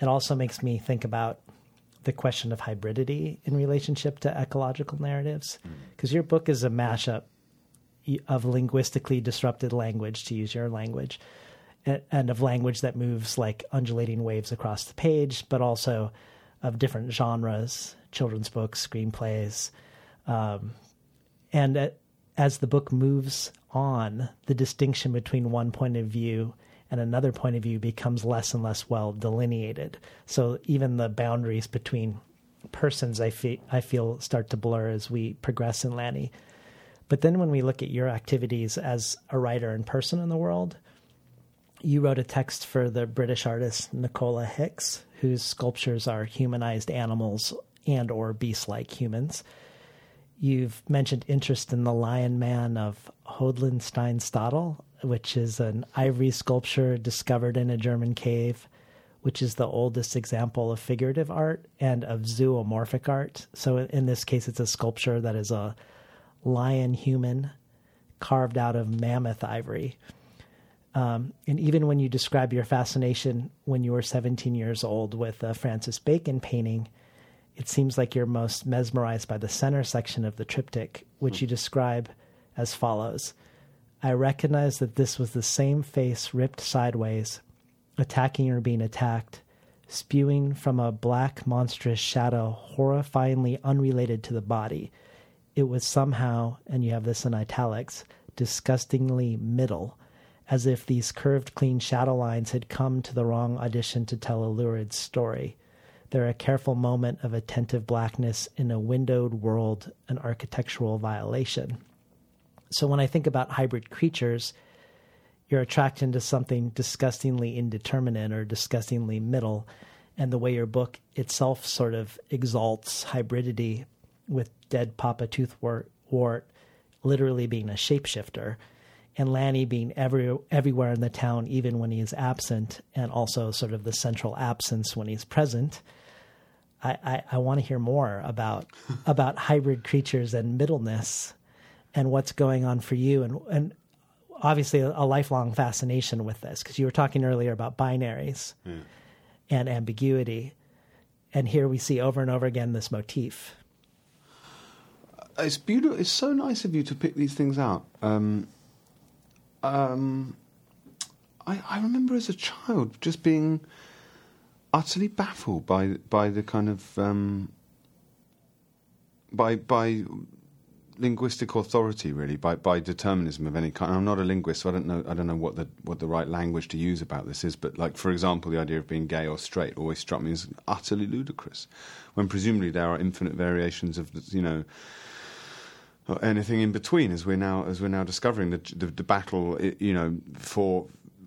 it also makes me think about the question of hybridity in relationship to ecological narratives. Mm. Because your book is a mashup of linguistically disrupted language, to use your language, and of language that moves like undulating waves across the page, but also of different genres children's books, screenplays. Um, and uh, as the book moves on, the distinction between one point of view and another point of view becomes less and less well delineated. So even the boundaries between persons, I, fe- I feel, start to blur as we progress in Lanny. But then when we look at your activities as a writer and person in the world, you wrote a text for the British artist Nicola Hicks, whose sculptures are humanized animals and or beast-like humans. You've mentioned interest in the Lion Man of Hohlenstein-Stadel, which is an ivory sculpture discovered in a German cave, which is the oldest example of figurative art and of zoomorphic art. So in this case, it's a sculpture that is a lion human carved out of mammoth ivory. Um, and even when you describe your fascination when you were 17 years old with a Francis Bacon painting, it seems like you're most mesmerized by the center section of the triptych, which hmm. you describe as follows I recognize that this was the same face ripped sideways, attacking or being attacked, spewing from a black, monstrous shadow horrifyingly unrelated to the body. It was somehow, and you have this in italics, disgustingly middle, as if these curved, clean shadow lines had come to the wrong audition to tell a lurid story. They're a careful moment of attentive blackness in a windowed world, an architectural violation. So when I think about hybrid creatures, you're attracted to something disgustingly indeterminate or disgustingly middle. And the way your book itself sort of exalts hybridity with dead Papa Toothwort literally being a shapeshifter, and Lanny being every, everywhere in the town, even when he is absent, and also sort of the central absence when he's present. I, I, I want to hear more about about hybrid creatures and middleness and what's going on for you and and obviously a, a lifelong fascination with this because you were talking earlier about binaries and ambiguity And here we see over and over again this motif. It's beautiful. It's so nice of you to pick these things out. Um, um, I, I remember as a child just being utterly baffled by by the kind of um, by by linguistic authority, really, by by determinism of any kind. I'm not a linguist, so I don't know I don't know what the what the right language to use about this is. But like, for example, the idea of being gay or straight always struck me as utterly ludicrous, when presumably there are infinite variations of you know. Anything in between, as we're now as we're now discovering, the the, the battle, you know, for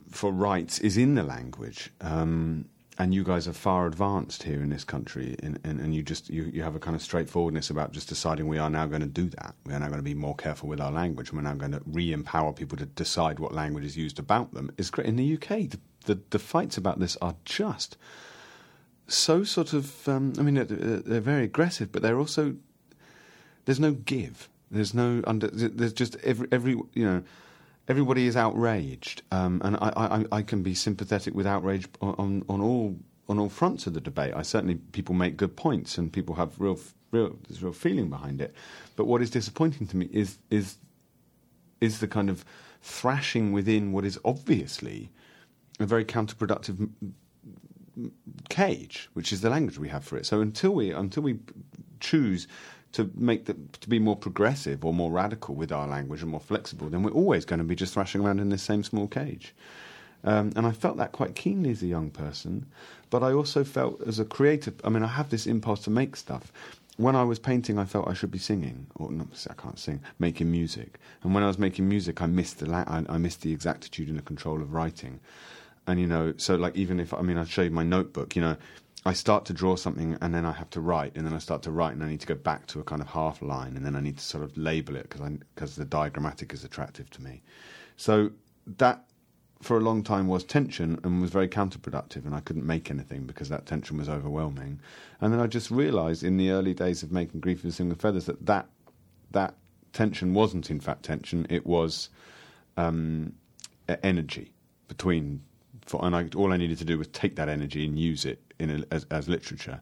for rights is in the language. Um, and you guys are far advanced here in this country, and, and, and you just you, you have a kind of straightforwardness about just deciding we are now going to do that. We are now going to be more careful with our language, we're now going to re-empower people to decide what language is used about them. It's great in the UK. The, the, the fights about this are just so sort of. Um, I mean, they're, they're very aggressive, but they're also there's no give. There's no under. There's just every every you know. Everybody is outraged, um, and I, I, I can be sympathetic with outrage on, on, all on all fronts of the debate. I certainly people make good points, and people have real real there's real feeling behind it. But what is disappointing to me is is is the kind of thrashing within what is obviously a very counterproductive cage, which is the language we have for it. So until we until we choose to make the, to be more progressive or more radical with our language and more flexible, then we're always going to be just thrashing around in this same small cage. Um, and I felt that quite keenly as a young person, but I also felt as a creative. I mean, I have this impulse to make stuff. When I was painting, I felt I should be singing, or not. I can't sing. Making music, and when I was making music, I missed the la- I, I missed the exactitude and the control of writing. And you know, so like even if I mean, I'll show you my notebook. You know, I start to draw something and then I have to write, and then I start to write, and I need to go back to a kind of half line, and then I need to sort of label it because because the diagrammatic is attractive to me. So that for a long time was tension and was very counterproductive, and I couldn't make anything because that tension was overwhelming. And then I just realised in the early days of making Grief Is the Thing with Feathers that that that tension wasn't in fact tension; it was um, energy between. For, and I, all I needed to do was take that energy and use it in a, as, as literature.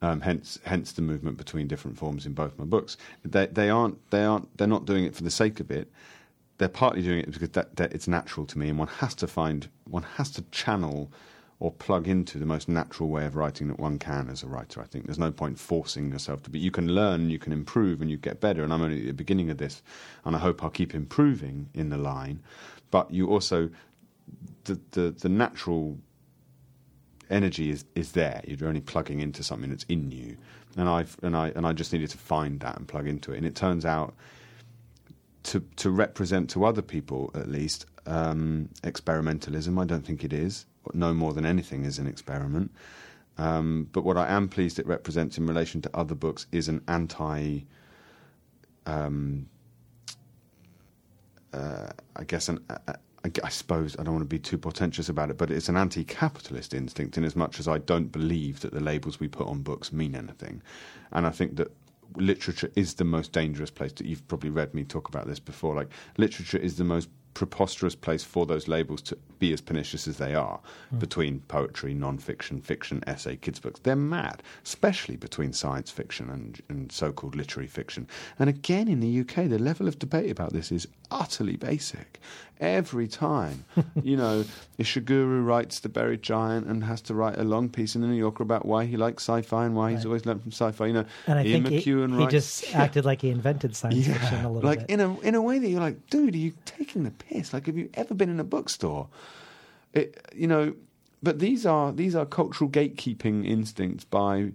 Um, hence, hence the movement between different forms in both my books. They, they aren't, they aren't, they're not doing it for the sake of it. They're partly doing it because that, that it's natural to me, and one has to find, one has to channel or plug into the most natural way of writing that one can as a writer. I think there's no point forcing yourself to be. You can learn, you can improve, and you get better. And I'm only at the beginning of this, and I hope I'll keep improving in the line. But you also, the the, the natural energy is, is there. You're only plugging into something that's in you, and I and I and I just needed to find that and plug into it. And it turns out to to represent to other people at least um, experimentalism. I don't think it is. No more than anything is an experiment. Um, but what I am pleased it represents in relation to other books is an anti. Um, uh, I guess an. Uh, I, suppose I don't want to be too portentous about it, but it's an anti-capitalist instinct in as much as I don't believe that the labels we put on books mean anything, and I think that literature is the most dangerous place. that you've probably read me talk about this before. Like literature is the most preposterous place for those labels to be as pernicious as they are Mm. between poetry, non-fiction, fiction, essay, kids' books. They're mad, especially between science fiction and, and so-called literary fiction. And again, in the UK, the level of debate about this is utterly basic. Every time, you know, Ishiguro writes The Buried Giant and has to write a long piece in the New Yorker about why he likes sci-fi and why he's always learned from sci-fi. You know, And I Ian think he, McEwan he writes just acted like he invented science yeah, fiction a little like bit. in a in a way that you're like, dude, are you taking the piss? Like, have you ever been in a bookstore? It, you know, but these are these are cultural gatekeeping instincts by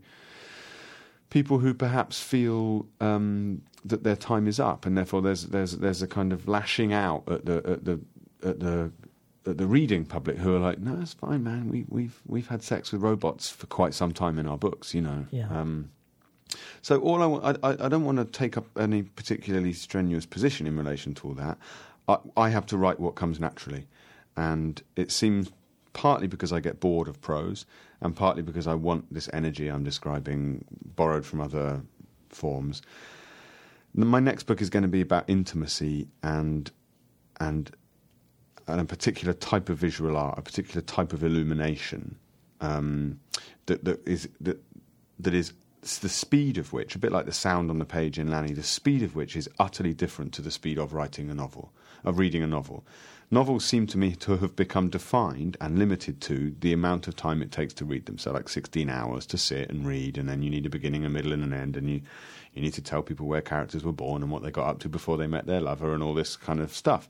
people who perhaps feel um, that their time is up, and therefore there's there's there's a kind of lashing out at the at the at the at the reading public who are like, no, it's fine, man. We we've we've had sex with robots for quite some time in our books, you know. Yeah. Um, so all I, I, I I don't want to take up any particularly strenuous position in relation to all that. I, I have to write what comes naturally, and it seems partly because I get bored of prose, and partly because I want this energy I'm describing borrowed from other forms. My next book is going to be about intimacy and and and a particular type of visual art, a particular type of illumination um, that that is that that is the speed of which, a bit like the sound on the page in Lanny, the speed of which is utterly different to the speed of writing a novel, of reading a novel. Novels seem to me to have become defined and limited to the amount of time it takes to read them. So, like 16 hours to sit and read, and then you need a beginning, a middle, and an end, and you, you need to tell people where characters were born and what they got up to before they met their lover and all this kind of stuff.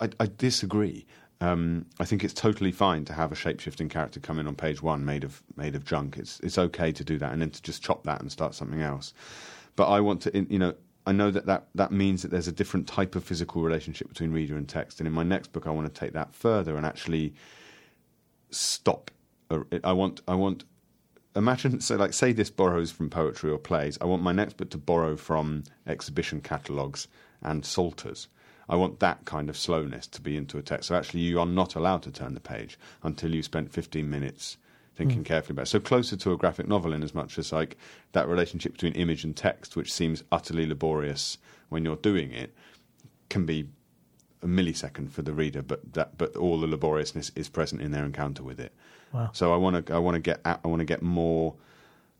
I, I disagree. Um, I think it's totally fine to have a shape-shifting character come in on page one made of made of junk. It's it's okay to do that and then to just chop that and start something else. But I want to, you know, I know that, that that means that there's a different type of physical relationship between reader and text. And in my next book, I want to take that further and actually stop. I want I want imagine so like say this borrows from poetry or plays. I want my next book to borrow from exhibition catalogues and psalters. I want that kind of slowness to be into a text. So actually, you are not allowed to turn the page until you spent 15 minutes thinking hmm. carefully about it. So closer to a graphic novel in as much as like that relationship between image and text, which seems utterly laborious when you're doing it, can be a millisecond for the reader, but that but all the laboriousness is present in their encounter with it. Wow. So I want to I want to get at, I want to get more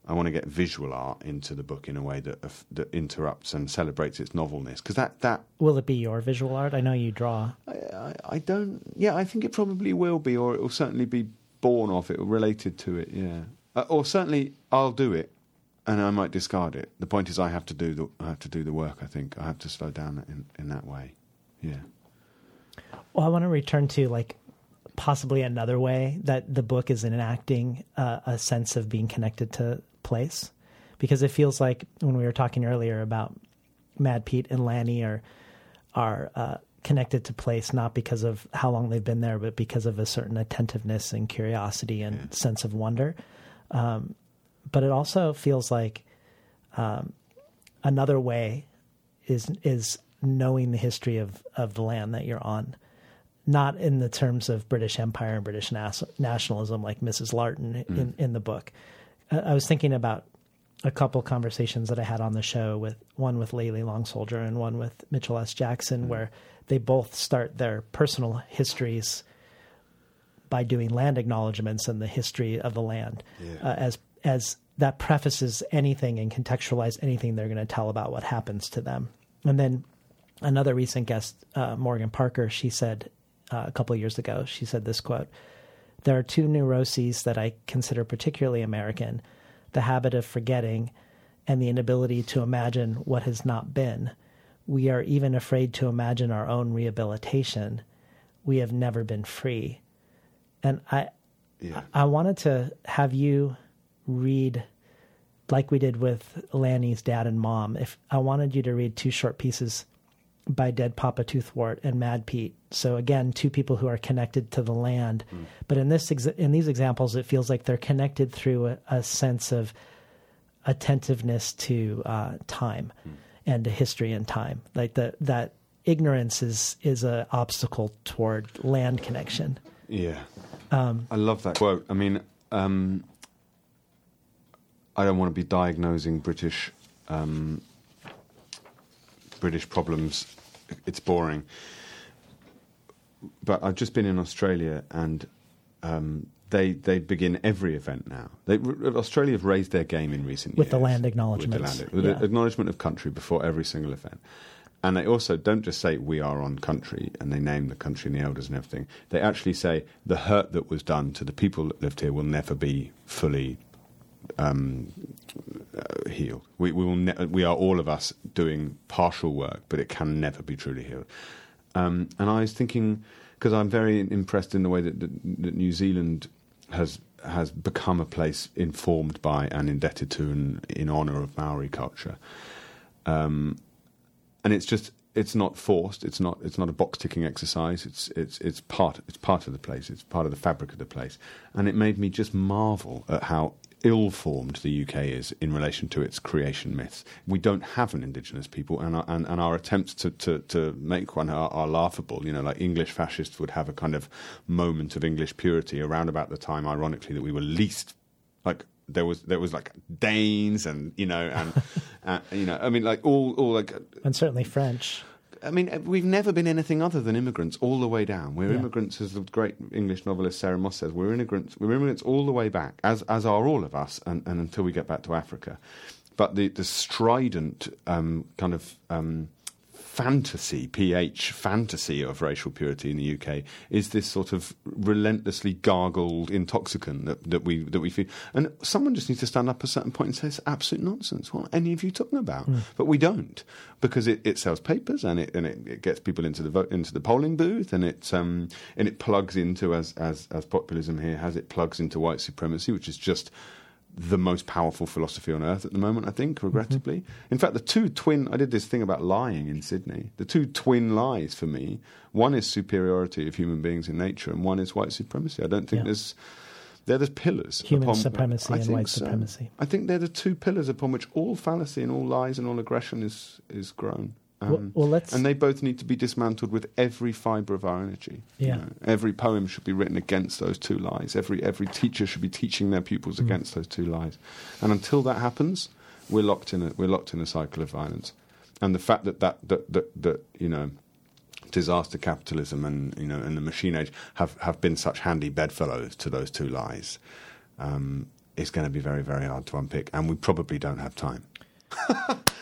I want to get visual art into the book in a way that of- that interrupts and celebrates its novelness because that that Will it be your visual art? I know you draw. I, I, I don't yeah I think it probably will be or it will certainly be born of it or related to it yeah uh, or certainly I'll do it and I might discard it. The point is I have to do the I have to do the work. I think I have to slow down in in that way. Yeah. Well, I want to return to like possibly another way that the book is enacting uh, a sense of being connected to place, because it feels like when we were talking earlier about Mad Pete and Lanny are are uh, connected to place not because of how long they've been there, but because of a certain attentiveness and curiosity and sense of wonder. Um, but it also feels like um, another way is is knowing the history of of the land that you're on not in the terms of British Empire and British nas- nationalism like Mrs. Larton in, in the book. I, I was thinking about a couple conversations that I had on the show with one with Layli Long Soldier and one with Mitchell S. Jackson, where they both start their personal histories by doing land acknowledgments and the history of the land uh, as as that prefaces anything and contextualize anything they're going to tell about what happens to them. And then another recent guest, uh, Morgan Parker, she said uh, a couple years ago, she said this quote: "There are two neuroses that I consider particularly American: the habit of forgetting and the inability to imagine what has not been. We are even afraid to imagine our own rehabilitation. We have never been free." And I, Yeah. I wanted to have you read, like we did with Lanny's dad and mom. If I wanted you to read two short pieces by Dead Papa Toothwort and Mad Pete. So again, two people who are connected to the land, but in this ex- in these examples, it feels like they're connected through a, a sense of attentiveness to uh, time and to history and time. Like the that ignorance is is a obstacle toward land connection. Yeah. I love that quote. I mean, um, I don't want to be diagnosing British um, British problems. It's boring. But I've just been in Australia, and um, they they begin every event now. They, Australia have raised their game in recent With years the land with the land- with yeah. the acknowledgement of country before every single event. And they also don't just say we are on country and they name the country and the elders and everything. They actually say the hurt that was done to the people that lived here will never be fully um, uh, healed. We, we will. Ne- we are all of us doing partial work, but it can never be truly healed. Um, and I was thinking because I'm very impressed in the way that, that, that New Zealand has has become a place informed by and indebted to and in honour of Maori culture. Um, and it's just it's not forced. It's not it's not a box ticking exercise. It's it's it's part it's part of the place. It's part of the fabric of the place. And it made me just marvel at how ill-formed the UK is in relation to its creation myths. We don't have an indigenous people, and our, and, and our attempts to, to, to make one are, are laughable. You know, like English fascists would have a kind of moment of English purity around about the time, ironically, that we were least like there was there was like Danes and you know and uh, you know I mean like all all like And certainly French. I mean, we've never been anything other than immigrants all the way down. We're Yeah. immigrants, as the great English novelist Sarah Moss says. We're immigrants. We're immigrants all the way back, as as are all of us, and, and until we get back to Africa. But the the strident um, kind of um, fantasy, ph fantasy of racial purity in the UK is this sort of relentlessly gargled intoxicant that, that we that we feel. And someone just needs to stand up at a certain point and say it's absolute nonsense. What are any of you talking about? But we don't because it, it sells papers and it and it, it gets people into the vote, into the polling booth and it um and it plugs into as as as populism here has it plugs into white supremacy, which is just the most powerful philosophy on earth at the moment, I think, mm-hmm. regrettably. In fact, the two twin, I did this thing about lying in Sydney. The two twin lies for me one is superiority of human beings in nature, and one is white supremacy. I don't think Yeah. there's. They're the pillars. Human upon- supremacy I and white so. supremacy. I think they're the two pillars upon which all fallacy and all lies and all aggression is, is grown. Um, Well- and they both need to be dismantled with every fibre of our energy. you know. Every poem should be written against those two lies. Every every teacher should be teaching their pupils Mm. against those two lies. And until that happens, we're locked in a we're locked in a cycle of violence. And the fact that that that that, that you know disaster capitalism and you know and the machine age have, have been such handy bedfellows to those two lies um, is going to be very very hard to unpick, and we probably don't have time.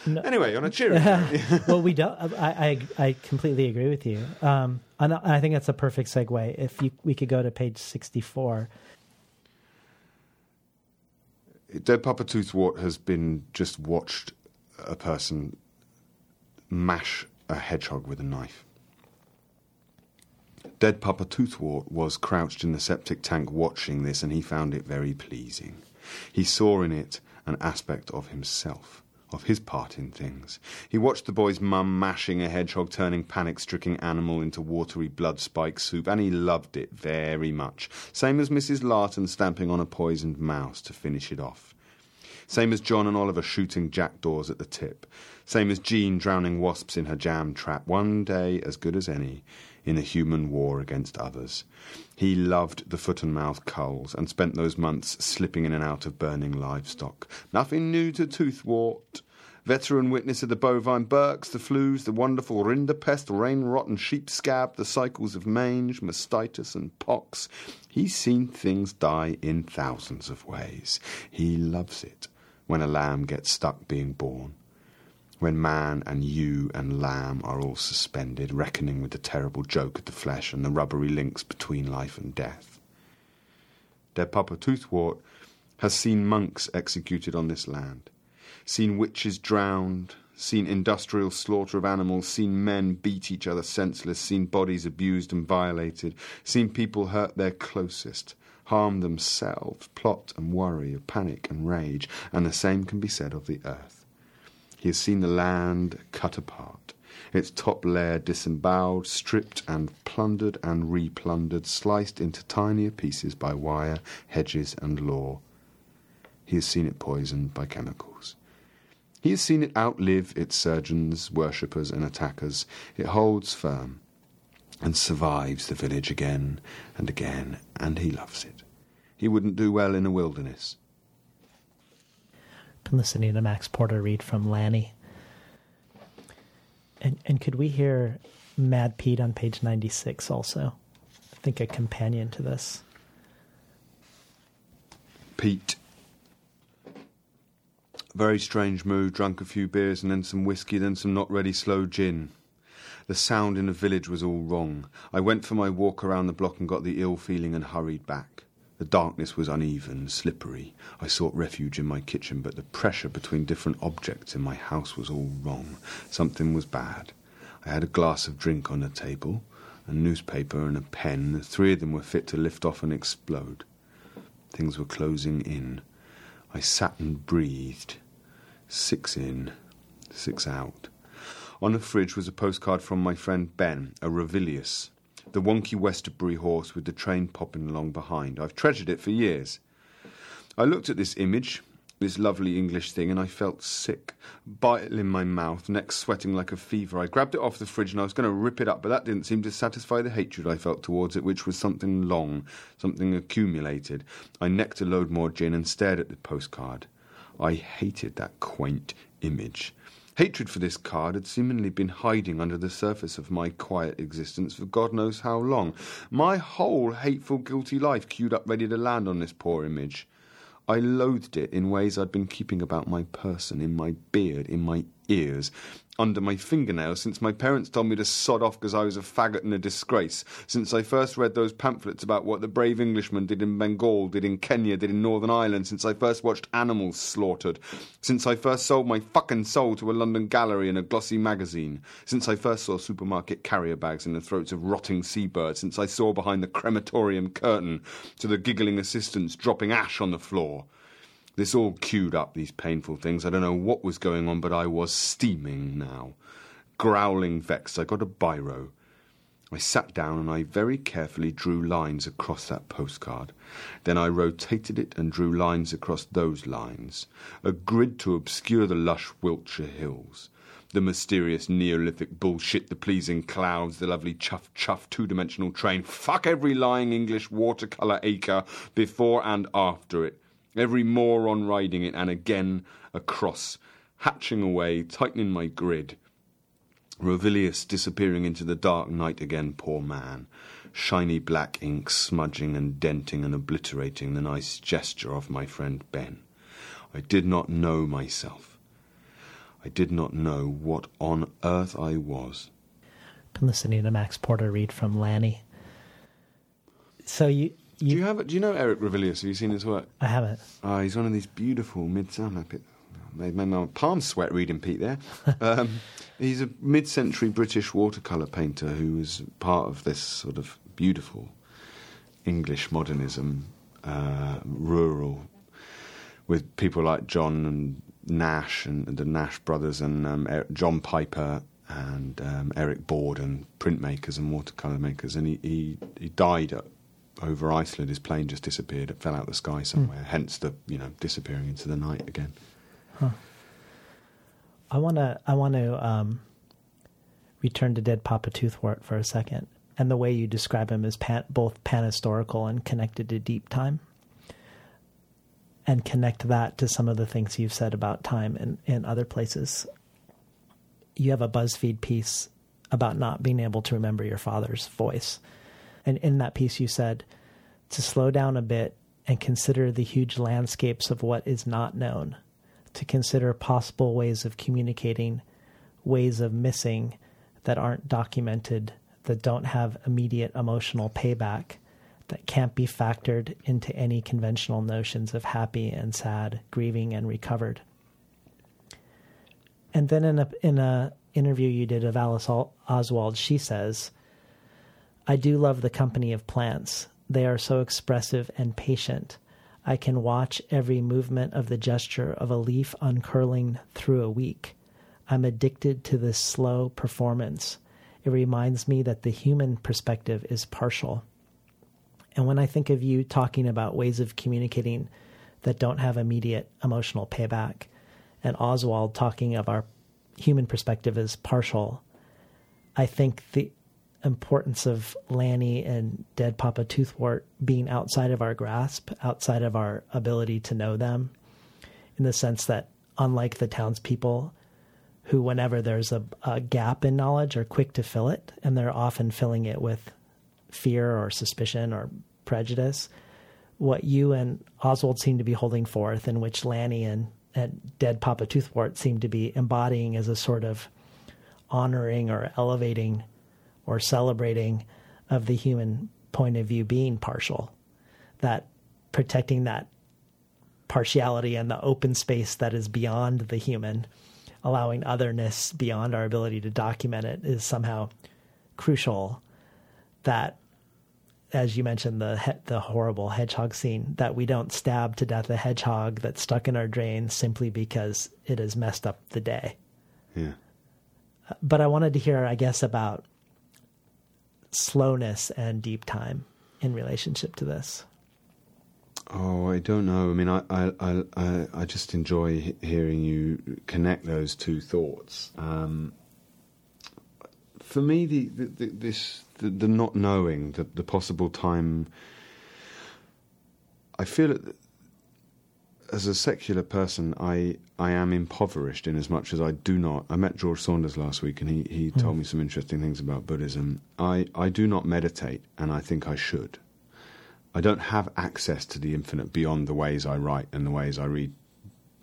Anyway, you're on a cheery note, well, we don't. I, I I completely agree with you, um, and I I think that's a perfect segue. If you, we could go to page sixty-four. Dead Papa Toothwort has been just watched a person mash a hedgehog with a knife. Dead Papa Toothwort was crouched in the septic tank watching this, and he found it very pleasing. He saw in it an aspect of himself, of his part in things. He watched the boy's mum mashing a hedgehog, turning panic stricken animal into watery blood spike soup, and he loved it very much. Same as Mrs. Larton stamping on a poisoned mouse to finish it off. Same as John and Oliver shooting jackdaws at the tip. Same as Jean drowning wasps in her jam trap. One day as good as any in a human war against others. He loved the foot and mouth culls and spent those months slipping in and out of burning livestock. Nothing new to Toothwort. Veteran witness of the bovine Burks, the flus, the wonderful rinderpest, rain rot and sheep scab, the cycles of mange, mastitis and pox. He's seen things die in thousands of ways. He loves it when a lamb gets stuck being born. When man and ewe and lamb are all suspended, reckoning with the terrible joke of the flesh and the rubbery links between life and death. Dead Papa Toothwort has seen monks executed on this land, seen witches drowned, seen industrial slaughter of animals, seen men beat each other senseless, seen bodies abused and violated, seen people hurt their closest, harm themselves, plot and worry, of panic and rage, and the same can be said of the earth. He has seen the land cut apart, its top layer disemboweled, stripped and plundered and replundered, sliced into tinier pieces by wire, hedges, and law. He has seen it poisoned by chemicals. He has seen it outlive its surgeons, worshippers, and attackers. It holds firm and survives the village again and again, and he loves it. He wouldn't do well in a wilderness. Been listening to Max Porter read from Lanny. And and could we hear Mad Pete on page ninety six also? I think a companion to this. Pete. Very strange mood, drunk a few beers and then some whiskey, then some not ready slow gin. The sound in the village was all wrong. I went for my walk around the block and got the ill feeling and hurried back. The darkness was uneven, slippery. I sought refuge in my kitchen, but the pressure between different objects in my house was all wrong. Something was bad. I had a glass of drink on the table, a newspaper and a pen. The three of them were fit to lift off and explode. Things were closing in. I sat and breathed. Six in, six out. On the fridge was a postcard from my friend Ben, a Ravilious, the wonky Westbury horse with the train popping along behind. I've treasured it for years. I looked at this image, this lovely English thing, and I felt sick. Bile in my mouth, neck sweating like a fever. I grabbed it off the fridge and I was going to rip it up, but that didn't seem to satisfy the hatred I felt towards it, which was something long, something accumulated. I necked a load more gin and stared at the postcard. I hated that quaint image. Hatred for this card had seemingly been hiding under the surface of my quiet existence for God knows how long. My whole hateful, guilty life queued up ready to land on this poor image. I loathed it in ways I'd been keeping about my person, in my beard, in my ears, under my fingernails since my parents told me to sod off because I was a faggot and a disgrace, since I first read those pamphlets about what the brave Englishmen did in Bengal, did in Kenya, did in Northern Ireland, since I first watched animals slaughtered, since I first sold my fucking soul to a London gallery in a glossy magazine, since I first saw supermarket carrier bags in the throats of rotting seabirds, since I saw behind the crematorium curtain to the giggling assistants dropping ash on the floor. This all queued up, these painful things. I don't know what was going on, but I was steaming now. Growling vexed, I got a biro. I sat down and I very carefully drew lines across that postcard. Then I rotated it and drew lines across those lines. A grid to obscure the lush Wiltshire hills. The mysterious Neolithic bullshit, the pleasing clouds, the lovely chuff chuff two dimensional train. Fuck every lying English watercolour acre before and after it every moron riding it, and again across, hatching away, tightening my grid. Ravilious disappearing into the dark night again, poor man. Shiny black ink smudging and denting and obliterating the nice gesture of my friend Ben. I did not know myself. I did not know what on earth I was. Been listening to Max Porter read from Lanny. So you do you have? Do you know Eric Ravilious? Have you seen his work? I haven't. Oh, he's one of these beautiful midsummer. Made my palms sweat reading Pete there. um, he's a mid-century British watercolor painter who was part of this sort of beautiful English modernism, uh, rural, with people like John and Nash and, and the Nash brothers and um, John Piper and um, Eric Board and printmakers and watercolor makers. And he, he, he died at over Iceland, his plane just disappeared. It fell out of the sky somewhere. Mm. Hence the you know disappearing into the night again. Huh. I want to I want to um, return to Dead Papa Toothwort for a second, and the way you describe him as pan, both panhistorical and connected to deep time, and connect that to some of the things you've said about time in, in other places. You have a BuzzFeed piece about not being able to remember your father's voice and in that piece, you said to slow down a bit and consider the huge landscapes of what is not known, to consider possible ways of communicating, ways of missing that aren't documented, that don't have immediate emotional payback, that can't be factored into any conventional notions of happy and sad, grieving and recovered. And then in a in a interview you did of Alice Oswald, she says I do love the company of plants. They are so expressive and patient. I can watch every movement of the gesture of a leaf uncurling through a week. I'm addicted to this slow performance. It reminds me that the human perspective is partial. And when I think of you talking about ways of communicating that don't have immediate emotional payback, and Oswald talking of our human perspective as partial, I think the importance of Lanny and Dead Papa Toothwort being outside of our grasp, outside of our ability to know them, in the sense that, unlike the townspeople, who, whenever there's a, a gap in knowledge, are quick to fill it, and they're often filling it with fear or suspicion or prejudice. What you and Oswald seem to be holding forth, and which Lanny and, and Dead Papa Toothwort seem to be embodying as a sort of honoring or elevating or celebrating of the human point of view being partial, that protecting that partiality and the open space that is beyond the human, allowing otherness beyond our ability to document it is somehow crucial. That, as you mentioned, the the horrible hedgehog scene, that we don't stab to death a hedgehog that's stuck in our drain simply because it has messed up the day. Yeah. But I wanted to hear, I guess, about slowness and deep time in relationship to this? Oh, I don't know. I mean, I I I, I just enjoy hearing you connect those two thoughts. Um, for me, the, the, the this the, the, not knowing the, the possible time. I feel it. As a secular person, I I am impoverished in as much as I do not. I met George Saunders last week, and he he told me some interesting things about Buddhism. I I do not meditate, and I think I should. I don't have access to the infinite beyond the ways I write and the ways I read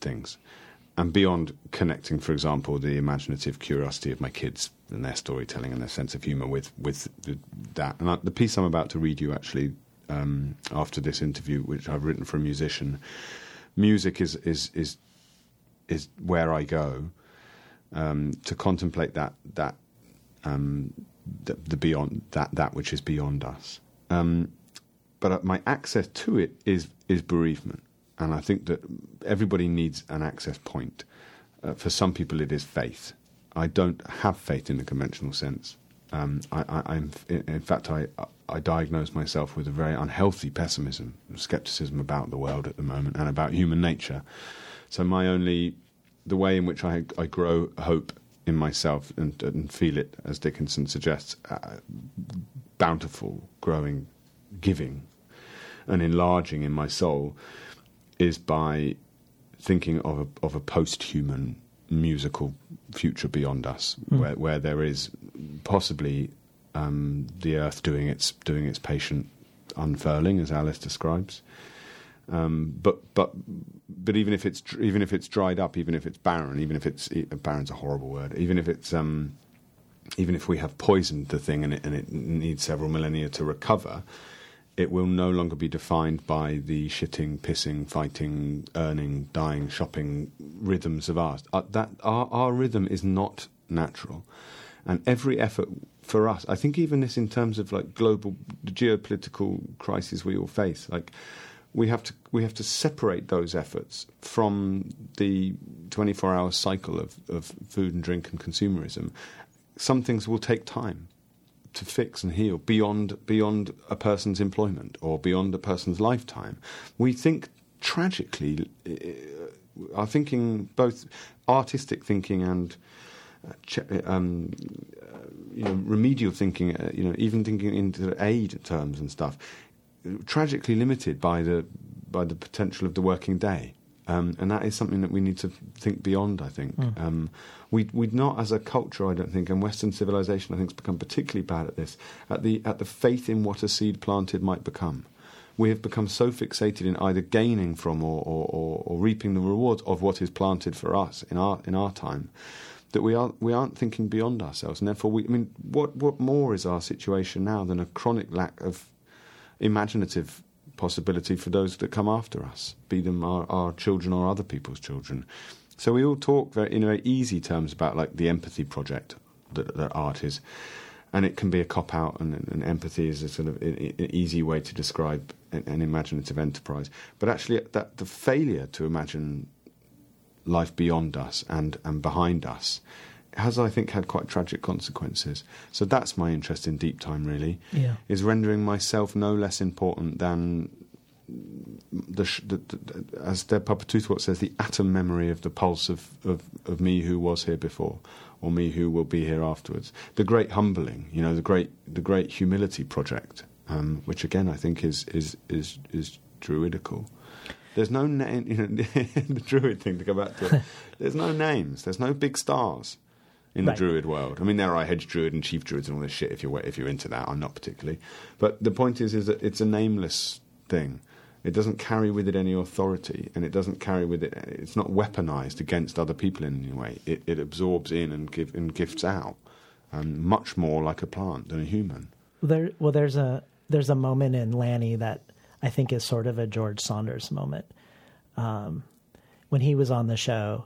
things, and beyond connecting, for example, the imaginative curiosity of my kids and their storytelling and their sense of humour with with the, that. And I, the piece I'm about to read you actually um, after this interview, which I've written for a musician, music is is is is where I go um, to contemplate that that um, the, the beyond that that which is beyond us. Um, but uh, my access to it is is bereavement, and I think that everybody needs an access point. Uh, for some people, it is faith. I don't have faith in the conventional sense. Um, I, in, in fact, I, I diagnose myself with a very unhealthy pessimism, skepticism about the world at the moment and about human nature. So my only, the way in which I, I grow hope in myself and, and feel it, as Dickinson suggests, uh, bountiful, growing, giving, and enlarging in my soul, is by thinking of a, of a post-human musical future beyond us, Mm. where, where there is possibly um, the earth doing its doing its patient unfurling, as Alice describes. Um, but but but even if it's even if it's dried up, even if it's barren, even if it's barren's a horrible word. Even if it's um, even if we have poisoned the thing and it, and it needs several millennia to recover, it will no longer be defined by the shitting, pissing, fighting, earning, dying, shopping rhythms of ours. Uh, that our, our rhythm is not natural, and every effort for us, I think, even this in terms of like global geopolitical crises we all face, like we have to we have to separate those efforts from the 24 hour cycle of, of food and drink and consumerism. Some things will take time to fix and heal beyond beyond a person's employment or beyond a person's lifetime. We think tragically, uh, our thinking, both artistic thinking and uh, um, uh, you know remedial thinking, you know even thinking into aid terms and stuff, tragically limited by the by the potential of the working day. Um, and that is something that we need to think beyond. I think Mm. um, we we'd not as a culture. I don't think, and Western civilization, I think, has become particularly bad at this. At the at the faith in what a seed planted might become. We have become so fixated in either gaining from or, or, or, or reaping the rewards of what is planted for us in our in our time that we aren't we aren't thinking beyond ourselves, and therefore we. I mean, what what more is our situation now than a chronic lack of imaginative possibility for those that come after us, be them our, our children or other people's children. So we all talk very, in very easy terms about like the empathy project that, that art is, and it can be a cop out, and, and empathy is a sort of an easy way to describe an, an imaginative enterprise. But actually, that the failure to imagine life beyond us and, and behind us has, I think, had quite tragic consequences. So that's my interest in deep time, really, Yeah. is rendering myself no less important than the, sh- the, the, as Dead Papa Toothwort says, the atom memory of the pulse of, of, of me who was here before, or me who will be here afterwards. The great humbling, you know, the great the great humility project, um, which again I think is is is is druidical. There's no name, you know, the druid thing to go back to. There's no names. There's no big stars in the Right. druid world. I mean, there are hedge druid and chief druids and all this shit. If you're if you're into that, I'm not particularly. But the point is, is that it's a nameless thing. It doesn't carry with it any authority, and it doesn't carry with it. It's not weaponized against other people in any way. It, it absorbs in and give and gifts out, and much more like a plant than a human. There, well, there's a there's a moment in Lanny that I think is sort of a George Saunders moment. Um, when he was on the show,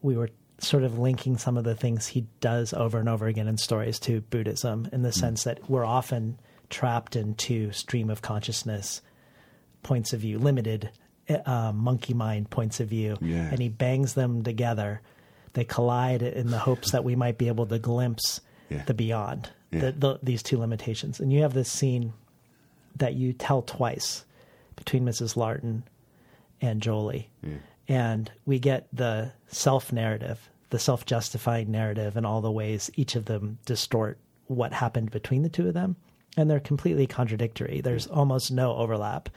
we were sort of linking some of the things he does over and over again in stories to Buddhism, in the sense that we're often trapped into stream of consciousness points of view, limited uh, monkey mind points of view, Yeah. and he bangs them together. They collide in the hopes that we might be able to glimpse Yeah. the beyond, Yeah. the, the, these two limitations. And you have this scene that you tell twice between Mrs. Larton and Jolie. And we get the self narrative, the self justifying narrative, and all the ways each of them distort what happened between the two of them. And they're completely contradictory. There's almost no overlap.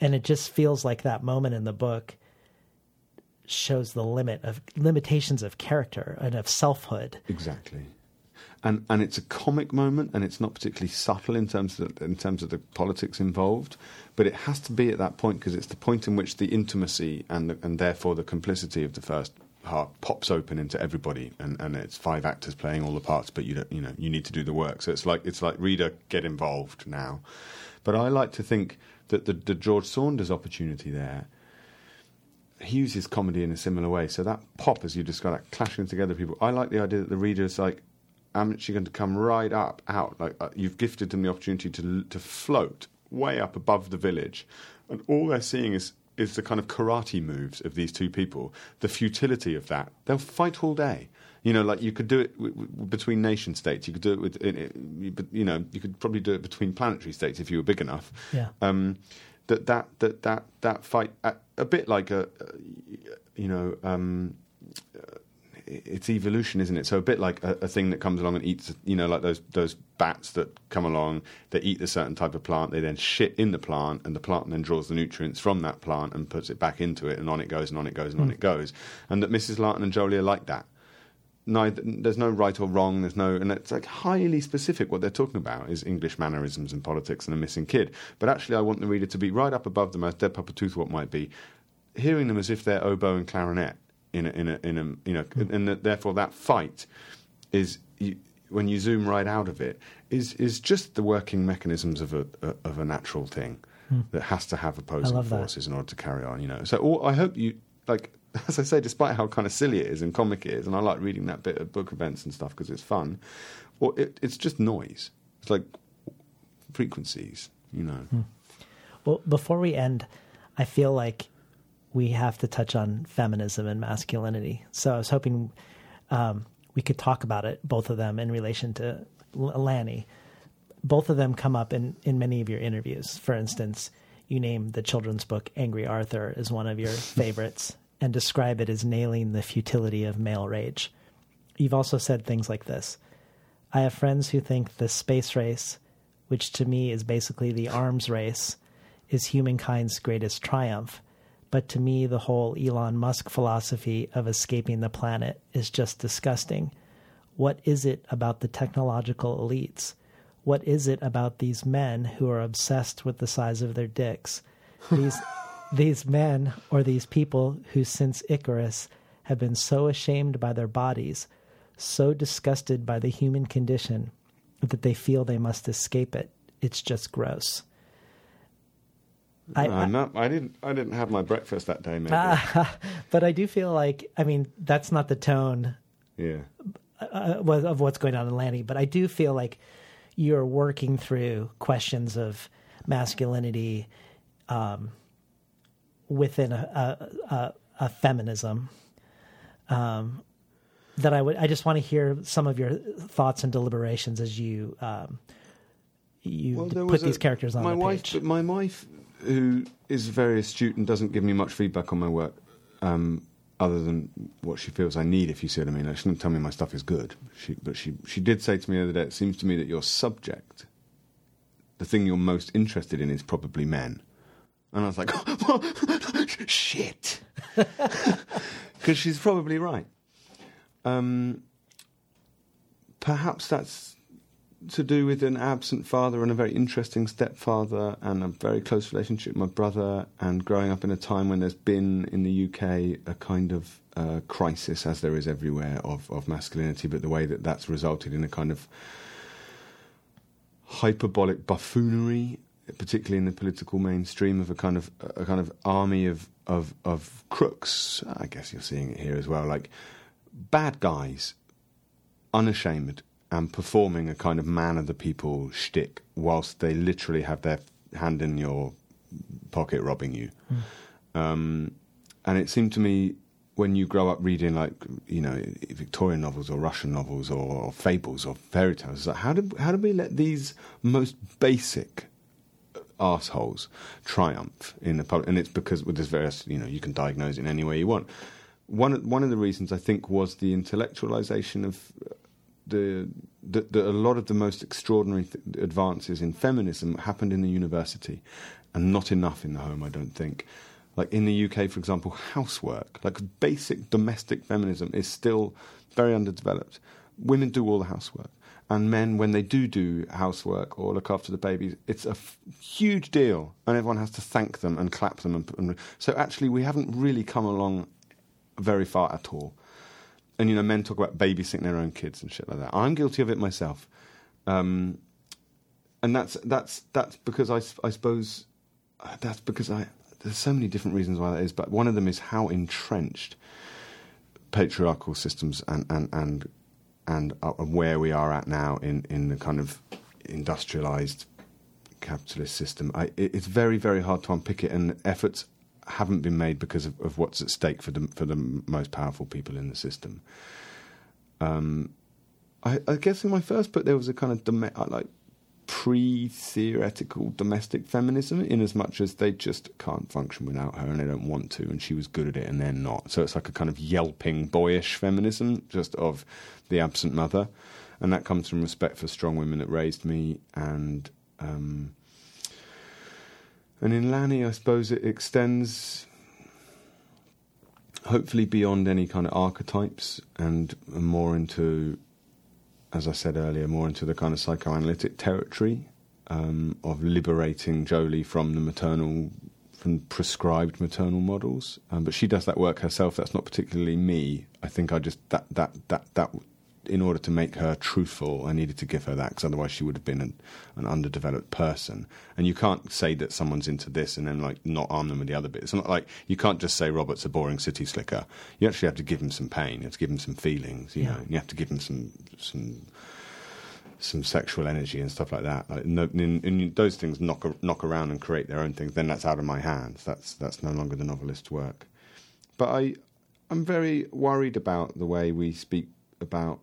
and it just feels like that moment in the book shows the limit of limitations of character and of selfhood. Exactly. And and it's a comic moment, and it's not particularly subtle in terms of the, in terms of the politics involved, but it has to be at that point because it's the point in which the intimacy and the, and therefore the complicity of the first pops open into everybody, and, and it's five actors playing all the parts, but you don't, you know you need to do the work. So it's like it's like reader get involved now. But I like to think that the, the George Saunders opportunity there he uses comedy in a similar way. So that pop, as you described, that clashing together people. I like the idea that the reader is like, I'm actually going to come right up, out. Like uh, you've gifted them the opportunity to to float way up above the village, and all they're seeing is is the kind of karate moves of these two people. The futility of that. They'll fight all day. You know, like you could do it w- w- between nation states. You could do it with, in, you know, you could probably do it between planetary states if you were big enough. Yeah. Um, that that that that that fight a, a bit like a, a you know um, it's evolution, isn't it? So a bit like a, a, thing that comes along and eats, you know, like those those bats that come along, they eat a certain type of plant, they then shit in the plant, and the plant then draws the nutrients from that plant and puts it back into it, and on it goes, and on it goes, and mm. on it goes. And that Mrs. Larton and Jolie are like that. Neither, there's no right or wrong. There's no, and it's like highly specific. What they're talking about is English mannerisms and politics and a missing kid. But actually, I want the reader to be right up above them as Dead Papa Toothwort might be, hearing them as if they're oboe and clarinet in a, in a, in a you know, mm. and that, therefore that fight is you, when you zoom right out of it is is just the working mechanisms of a, a of a natural thing mm. that has to have opposing forces that. in order to carry on. You know, so all, I hope you like. As I say, despite how kind of silly it is and comic it is, and I like reading that bit of book events and stuff because it's fun. Well, it, it's just noise. It's like frequencies, you know. Mm. Well, before we end, I feel like we have to touch on feminism and masculinity. So I was hoping um, we could talk about it, both of them, in relation to Lanny. Both of them come up in, in many of your interviews. For instance, you name the children's book Angry Arthur as one of your favorites and describe it as nailing the futility of male rage. You've also said things like this I have friends who think the space race, which to me is basically the arms race, is humankind's greatest triumph but to me, the whole Elon Musk philosophy of escaping the planet is just disgusting. What is it about the technological elites? What is it about these men who are obsessed with the size of their dicks? These, these men or these people who, since Icarus, have been so ashamed by their bodies, so disgusted by the human condition, that they feel they must escape it. It's just gross. I, I, not, I didn't. I didn't have my breakfast that day, maybe. Uh, but I do feel like, I mean, that's not the tone. Yeah. Uh, of what's going on in Lanny, but I do feel like you're working through questions of masculinity um, within a, a, a, a feminism. Um, that I would. I just want to hear some of your thoughts and deliberations as you um, you well, put these characters on my the wife, page. My wife who is very astute and doesn't give me much feedback on my work, um, other than what she feels I need. If you see what I mean, like, she didn't tell me my stuff is good. She, but she she did say to me the other day, it seems to me that your subject, the thing you're most interested in, is probably men. And I was like, shit, because she's probably right. Um, perhaps that's to do with an absent father and a very interesting stepfather and a very close relationship with my brother and growing up in a time when there's been in the UK a kind of uh, crisis as there is everywhere of, of masculinity but the way that that's resulted in a kind of hyperbolic buffoonery particularly in the political mainstream of a kind of a kind of army of of of crooks. I guess you're seeing it here as well. Like bad guys unashamed and performing a kind of man of the people shtick whilst they literally have their hand in your pocket robbing you. Mm. Um, and it seemed to me when you grow up reading like you know Victorian novels or Russian novels or, or fables or fairy tales, like how did how do we let these most basic assholes triumph in the public? And it's because with this various you know you can diagnose it in any way you want. One one of the reasons I think was the intellectualization of the, a lot of the most extraordinary th- advances in feminism happened in the university. and not enough in the home. I don't think. Like in the UK, for example, housework, like basic domestic feminism, is still very underdeveloped. Women do all the housework. And men, when they do do housework or look after the babies, it's a f- huge deal, and everyone has to thank them and clap them. And, and so, actually, we haven't really come along very far at all. And you know, men talk about babysitting their own kids and shit like that. I'm guilty of it myself, um, and that's that's that's because I, I suppose that's because I there's so many different reasons why that is, but one of them is how entrenched patriarchal systems and and and and, uh, and where we are at now in in the kind of industrialized capitalist system. I, it, it's very very hard to unpick it, and efforts haven't been made because of, of what's at stake for the for the most powerful people in the system. Um, I, I guess in my first book there was a kind of dome- uh, like pre-theoretical domestic feminism in as much as they just can't function without her and they don't want to and she was good at it and they're not so it's like a kind of yelping boyish feminism just of the absent mother and that comes from respect for strong women that raised me and um, and in Lanny I suppose it extends hopefully beyond any kind of archetypes and more into as I said earlier, more into the kind of psychoanalytic territory um, of liberating Jolie from the maternal, from prescribed maternal models. Um, but she does that work herself. That's not particularly me. I think I just that that that that. In order to make her truthful, I needed to give her that because otherwise she would have been an, an underdeveloped person. And you can't say that someone's into this and then like not arm them with the other bit. It's not like you can't just say Robert's a boring city slicker. You actually have to give him some pain. You have to give him some feelings. You Yeah. know, you have to give him some some some sexual energy and stuff like that. Like, no, and, and those things knock knock around and create their own things. Then that's out of my hands. That's that's no longer the novelist's work. But I I'm very worried about the way we speak about.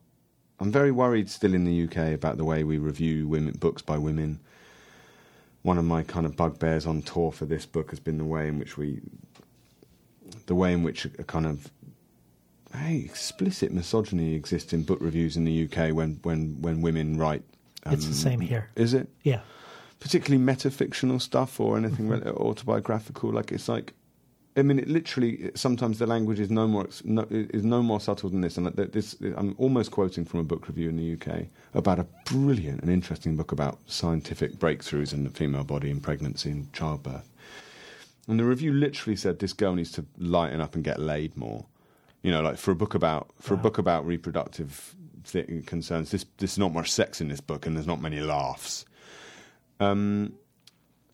I'm very worried still in the UK about the way we review women books by women. One of my kind of bugbears on tour for this book has been the way in which we, the way in which a kind of hey, explicit misogyny exists in book reviews in the UK when when when women write. It's the same here. Is it? Yeah. Particularly metafictional stuff or anything Mm-hmm. autobiographical. Like it's like, I mean, it literally sometimes the language is no more no, is no more subtle than this. And this, I'm almost quoting from a book review in the UK about a brilliant and interesting book about scientific breakthroughs in the female body in pregnancy and childbirth. And the review literally said this girl needs to lighten up and get laid more. You know, like for a book about for a book about reproductive th- concerns, this there's not much sex in this book, and there's not many laughs. Um,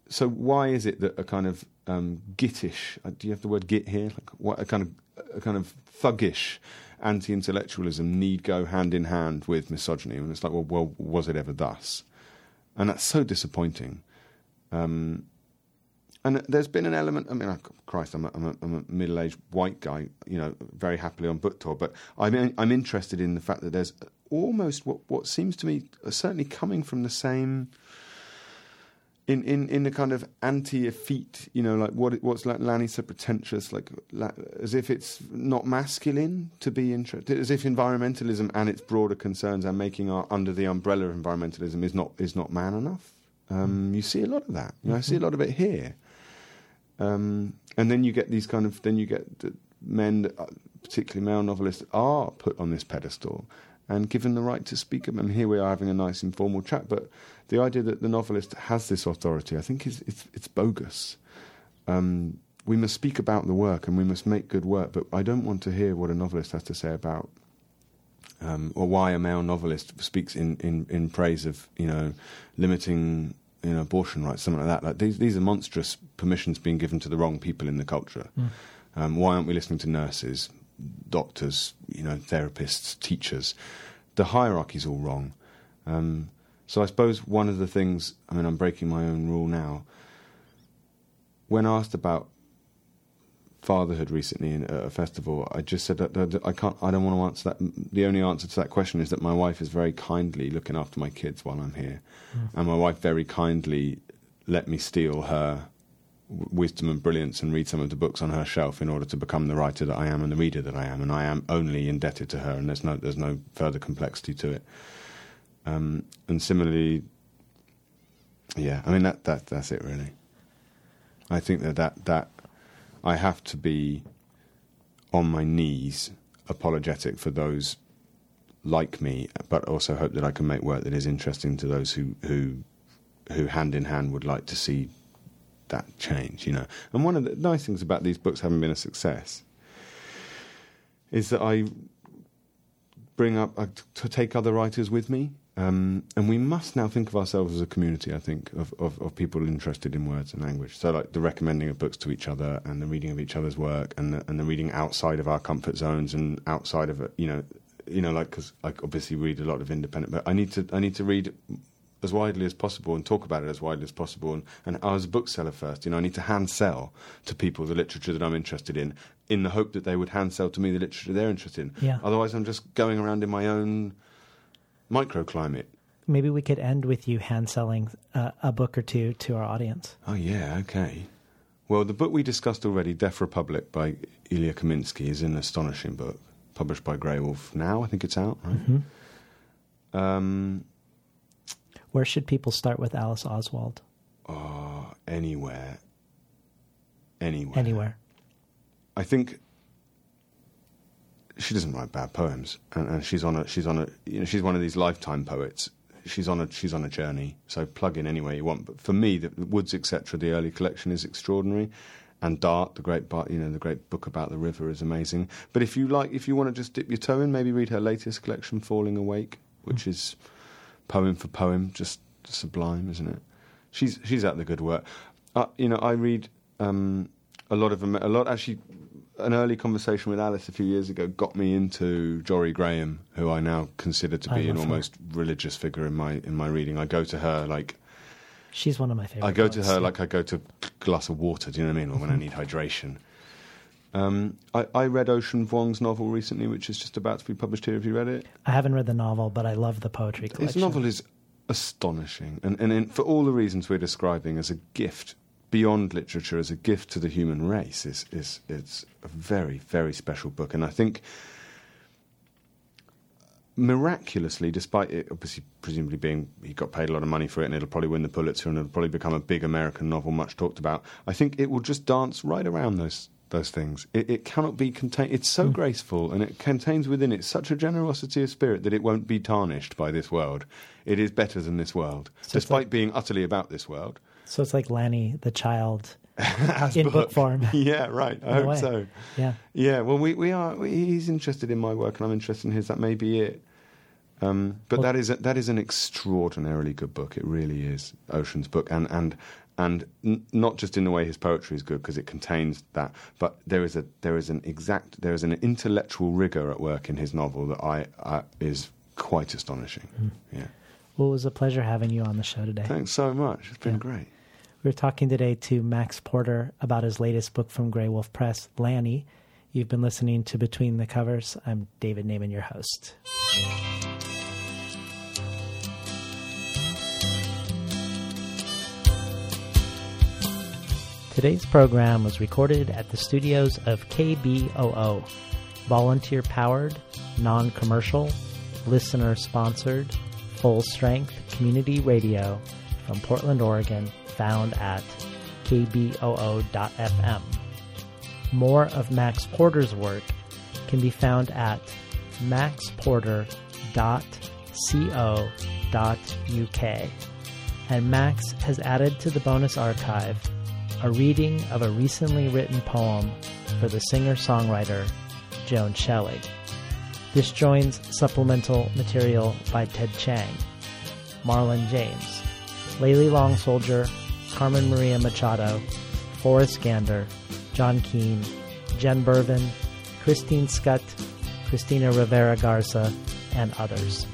so why is it that a kind of um, gittish? uh, Do you have the word git here? Like what a kind of a kind of thuggish anti-intellectualism need go hand in hand with misogyny? And it's like, well, well, was it ever thus? And that's so disappointing. Um, and there's been an element. I mean, Christ, I'm a, I'm, a, I'm a middle-aged white guy, you know, very happily on book tour. But I'm I'm interested in the fact that there's almost what what seems to me certainly coming from the same. In, in, in the kind of anti-effete, you know, like what what's like Lanny so pretentious, like la, as if it's not masculine to be interested, as if environmentalism and its broader concerns and making art under the umbrella of environmentalism is not is not man enough. Um, you see a lot of that. You know, I see a lot of it here. Um, and then you get these kind of then you get men, that, uh, particularly male novelists, are put on this pedestal and given the right to speak of them. Here we are having a nice informal chat, but the idea that the novelist has this authority, I think, is it's, it's bogus. Um, we must speak about the work and we must make good work, but I don't want to hear what a novelist has to say about um, or why a male novelist speaks in, in, in praise of you know limiting you know abortion rights, something like that. Like these these are monstrous permissions being given to the wrong people in the culture. Mm. Um, why aren't we listening to nurses, doctors, you know, therapists, teachers? The hierarchy's all wrong. Um, so I suppose one of the things, I mean, I'm breaking my own rule now. When asked about fatherhood recently in, at a festival, I just said that, I can't. I don't want to answer that. The only answer to that question is that my wife is very kindly looking after my kids while I'm here, Mm. and my wife very kindly let me steal her wisdom and brilliance and read some of the books on her shelf in order to become the writer that I am and the reader that I am, and I am only indebted to her, and there's no there's no further complexity to it. Um, and similarly, yeah, I mean that that that's it really. I think that that, that I have to be on my knees apologetic for those like me, but also hope that I can make work that is interesting to those who who who hand in hand would like to see that change. You know, and one of the nice things about these books having been a success is that I bring up uh, to take other writers with me. Um, and we must now think of ourselves as a community, I think, of, of, of, people interested in words and language. So, like the recommending of books to each other and the reading of each other's work and the, and the reading outside of our comfort zones and outside of, you know, you know, like because I obviously read a lot of independent, but I need to I need to read as widely as possible and talk about it as widely as possible. And, and I was a bookseller first, you know, I need to hand sell to people the literature that I'm interested in, in the hope that they would hand sell to me the literature they're interested in. Yeah. Otherwise, I'm just going around in my own microclimate. Maybe we could end with you hand selling uh, a book or two to our audience. Oh yeah, okay. Well, the book we discussed already, Deaf Republic by Ilya Kaminsky, is an astonishing book published by Graywolf now. I think it's out. Right? Mm-hmm. Um, Where should people start with Alice Oswald? Oh, anywhere. Anywhere. Anywhere. I think she doesn't write bad poems, and, and she's on a she's on a you know she's one of these lifetime poets. She's on a she's on a journey. So plug in anywhere you want. But for me, the Woods etc. The early collection is extraordinary and Dart, the great, you know, the great book about the river is amazing. But if you like, if you want to just dip your toe in, maybe read her latest collection, Falling Awake, which is poem for poem, just sublime, isn't it? She's she's at the good work. Uh, you know, I read um, a lot of a lot. Actually, an early conversation with Alice a few years ago got me into Jorie Graham, who I now consider to be an almost her. religious figure in my in my reading. I go to her like She's one of my favorite. I go to her yeah. like I go to a glass of water. Do you know what I mean? Or when I need hydration. Um, I, I, read Ocean Vuong's novel recently, which is just about to be published here. Have you read it? I haven't read the novel, but I love the poetry collection. His novel is astonishing, and, and in, for all the reasons we're describing, as a gift beyond literature, as a gift to the human race, is is it's a very very special book, and I think miraculously, despite it obviously presumably being he got paid a lot of money for it, and it'll probably win the Pulitzer, and it'll probably become a big American novel, much talked about. I think it will just dance right around those those things. It, it cannot be contained. It's so mm. graceful, and it contains within it such a generosity of spirit that it won't be tarnished by this world. It is better than this world, so despite being utterly about this world. So it's like Lanny, the child. in book. book. form. Yeah, right. I hope way. so. Yeah. Yeah. Well, we, we are. We, he's interested in my work, and I'm interested in his. That may be it. Um, but well, that is a, that is an extraordinarily good book. It really is Ocean's book, and and and n- not just in the way his poetry is good because it contains that, but there is a there is an exact there is an intellectual rigor at work in his novel that I, I is quite astonishing. Mm. Yeah. Well, it was a pleasure having you on the show today. Thanks so much. It's been yeah. great. We are talking today to Max Porter about his latest book from Graywolf Press, Lanny. You've been listening to Between the Covers. I'm David Naimon, your host. Today's program was recorded at the studios of KBOO, volunteer powered, non commercial, listener sponsored, full strength community radio from Portland, Oregon, found at kboo.fm. More of Max Porter's work can be found at maxporter.co.uk. And Max has added to the bonus archive a reading of a recently written poem for the singer songwriter Joan Shelley. This joins supplemental material by Ted Chiang, Marlon James, Layli Long Soldier, Carmen Maria Machado, Forrest Gander, John Keene, Jen Bervin, Christine Schutt, Christina Rivera Garza, and others.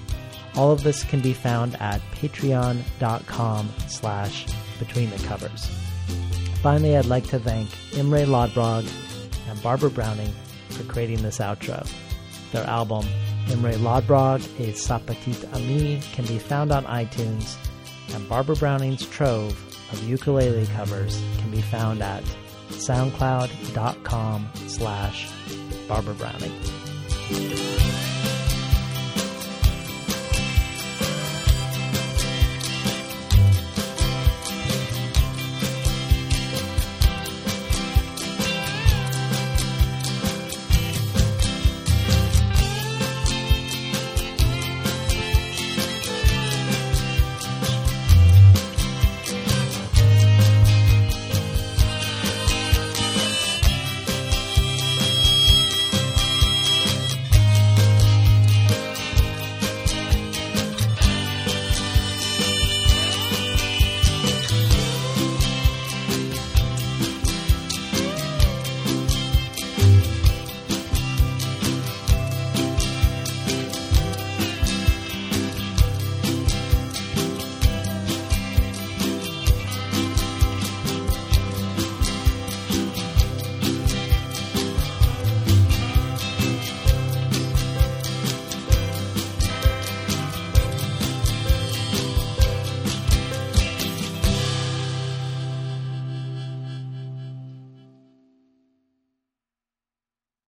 All of this can be found at patreon.com slash between the covers. Finally, I'd like to thank Imre Lodbrog and Barbara Browning for creating this outro. Their album, Imre Lodbrog A Sapatit Ami, can be found on iTunes, and Barbara Browning's trove of ukulele covers can be found at soundcloud.com slash Barbara Browning.